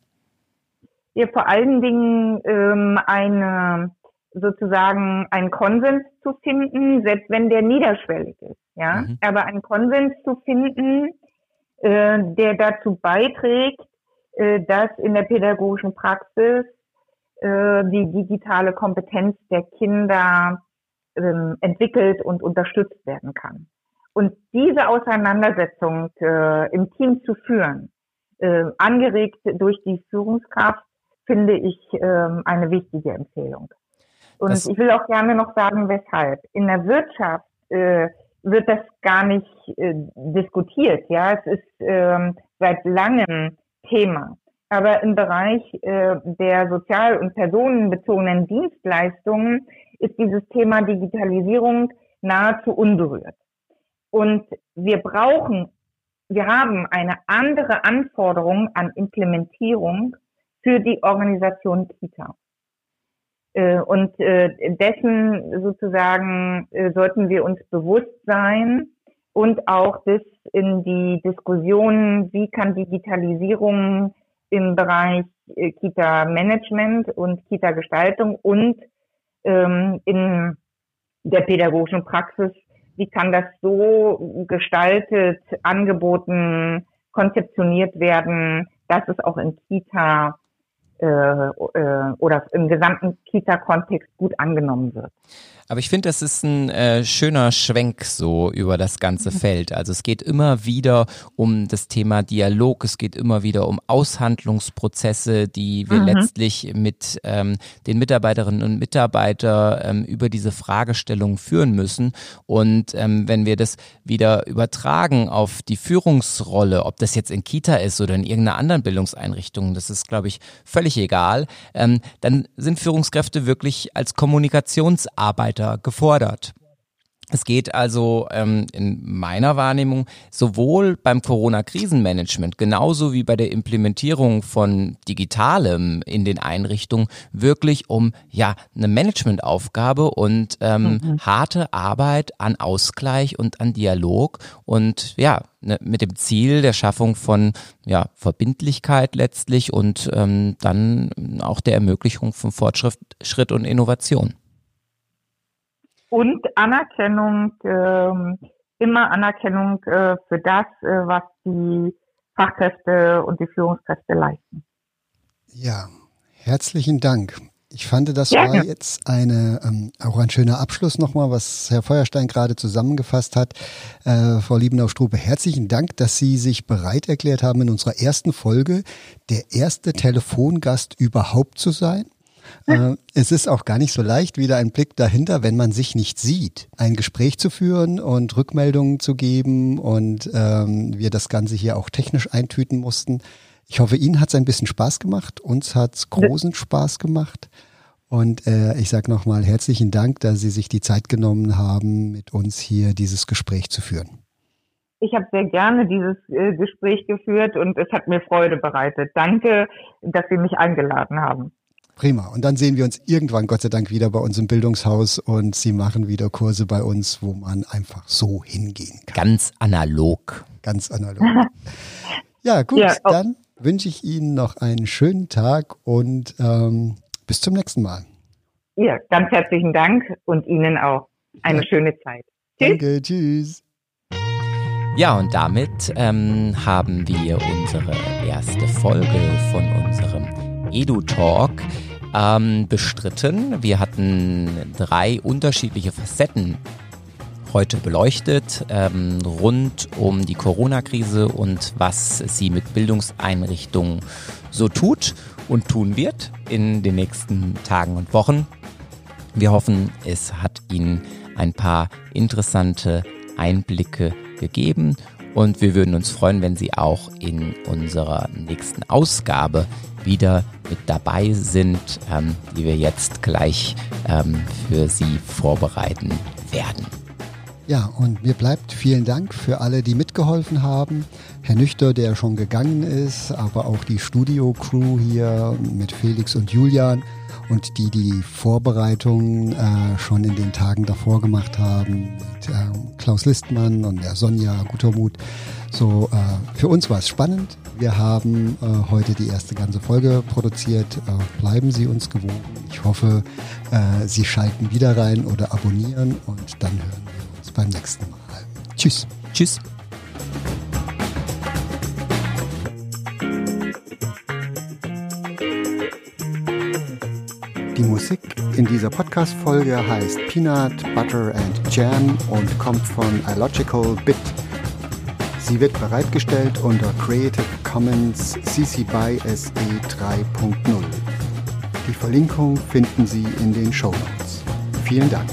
Ja, vor allen Dingen ähm, eine sozusagen einen Konsens zu finden, selbst wenn der niederschwellig ist, ja, mhm. aber einen Konsens zu finden, äh, der dazu beiträgt, äh, dass in der pädagogischen Praxis äh, die digitale Kompetenz der Kinder ähm, entwickelt und unterstützt werden kann. Und diese Auseinandersetzung im Team zu führen, angeregt durch die Führungskraft, finde ich ähm, eine wichtige Empfehlung. Und das ich will auch gerne noch sagen, weshalb. In der Wirtschaft wird das gar nicht äh, diskutiert. Ja, es ist ähm, seit langem Thema. Aber im Bereich äh, der sozial- und personenbezogenen Dienstleistungen ist dieses Thema Digitalisierung nahezu unberührt. Und wir brauchen, wir haben eine andere Anforderung an Implementierung für die Organisation Kita. Äh, und äh, dessen sozusagen äh, sollten wir uns bewusst sein und auch bis in die Diskussion, wie kann Digitalisierung im Bereich Kita-Management und Kita-Gestaltung und ähm, in der pädagogischen Praxis, wie kann das so gestaltet, angeboten, konzeptioniert werden, dass es auch in Kita äh, äh, oder im gesamten Kita-Kontext gut angenommen wird. Aber ich finde, das ist ein äh, schöner Schwenk so über das ganze mhm. Feld. Also es geht immer wieder um das Thema Dialog, es geht immer wieder um Aushandlungsprozesse, die wir mhm. letztlich mit ähm, den Mitarbeiterinnen und Mitarbeitern ähm, über diese Fragestellung führen müssen. Und ähm, wenn wir das wieder übertragen auf die Führungsrolle, ob das jetzt in Kita ist oder in irgendeiner anderen Bildungseinrichtung, das ist, glaube ich, völlig egal, ähm, dann sind Führungskräfte wirklich als Kommunikationsarbeit weiter gefordert. Es geht also ähm, in meiner Wahrnehmung sowohl beim Corona-Krisenmanagement genauso wie bei der Implementierung von Digitalem in den Einrichtungen wirklich um ja eine Managementaufgabe und ähm, mhm. harte Arbeit an Ausgleich und an Dialog und ja ne, mit dem Ziel der Schaffung von ja Verbindlichkeit letztlich und ähm, dann auch der Ermöglichung von Fortschritt und Innovation und Anerkennung, ähm, immer Anerkennung äh, für das, äh, was die Fachkräfte und die Führungskräfte leisten. Ja, herzlichen Dank. Ich fand, das ja, war jetzt eine, ähm, auch ein schöner Abschluss nochmal, was Herr Feuerstein gerade zusammengefasst hat. Äh, Frau Liebenau-Strupe, herzlichen Dank, dass Sie sich bereit erklärt haben, in unserer ersten Folge der erste Telefongast überhaupt zu sein. Äh, es ist auch gar nicht so leicht, wieder ein Blick dahinter, wenn man sich nicht sieht, ein Gespräch zu führen und Rückmeldungen zu geben und ähm, wir das Ganze hier auch technisch eintüten mussten. Ich hoffe, Ihnen hat es ein bisschen Spaß gemacht, uns hat es großen Spaß gemacht. Und äh, ich sage nochmal herzlichen Dank, dass Sie sich die Zeit genommen haben, mit uns hier dieses Gespräch zu führen. Ich habe sehr gerne dieses äh, Gespräch geführt und es hat mir Freude bereitet. Danke, dass Sie mich eingeladen haben. Prima. Und dann sehen wir uns irgendwann, Gott sei Dank, wieder bei uns im Bildungshaus und Sie machen wieder Kurse bei uns, wo man einfach so hingehen kann. Ganz analog. Ganz analog. ja, gut, ja, dann wünsche ich Ihnen noch einen schönen Tag und ähm, bis zum nächsten Mal. Ja, ganz herzlichen Dank und Ihnen auch eine ja. schöne Zeit. Tschüss. Danke, tschüss. Ja, und damit ähm, haben wir unsere erste Folge von unserem EduTalk ähm, bestritten. Wir hatten drei unterschiedliche Facetten heute beleuchtet, ähm, rund um die Corona-Krise und was sie mit Bildungseinrichtungen so tut und tun wird in den nächsten Tagen und Wochen. Wir hoffen, es hat Ihnen ein paar interessante Einblicke gegeben und wir würden uns freuen, wenn Sie auch in unserer nächsten Ausgabe wieder mit dabei sind, ähm, die wir jetzt gleich ähm, für Sie vorbereiten werden. Ja, und mir bleibt vielen Dank für alle, die mitgeholfen haben. Herr Nüchter, der schon gegangen ist, aber auch die Studio-Crew hier mit Felix und Julian und die die Vorbereitungen äh, schon in den Tagen davor gemacht haben mit äh, Klaus Listmann und der Sonja Gutermuth. So, äh, für uns war es spannend. Wir haben äh, heute die erste ganze Folge produziert. Äh, bleiben Sie uns gewogen. Ich hoffe, äh, Sie schalten wieder rein oder abonnieren und dann hören wir uns beim nächsten Mal. Tschüss. Tschüss. Die Musik in dieser Podcast-Folge heißt Peanut, Butter and Jam und kommt von Illogical Bit. Sie wird bereitgestellt unter Creative Commons CC BY SE 3.0. Die Verlinkung finden Sie in den Show Notes. Vielen Dank.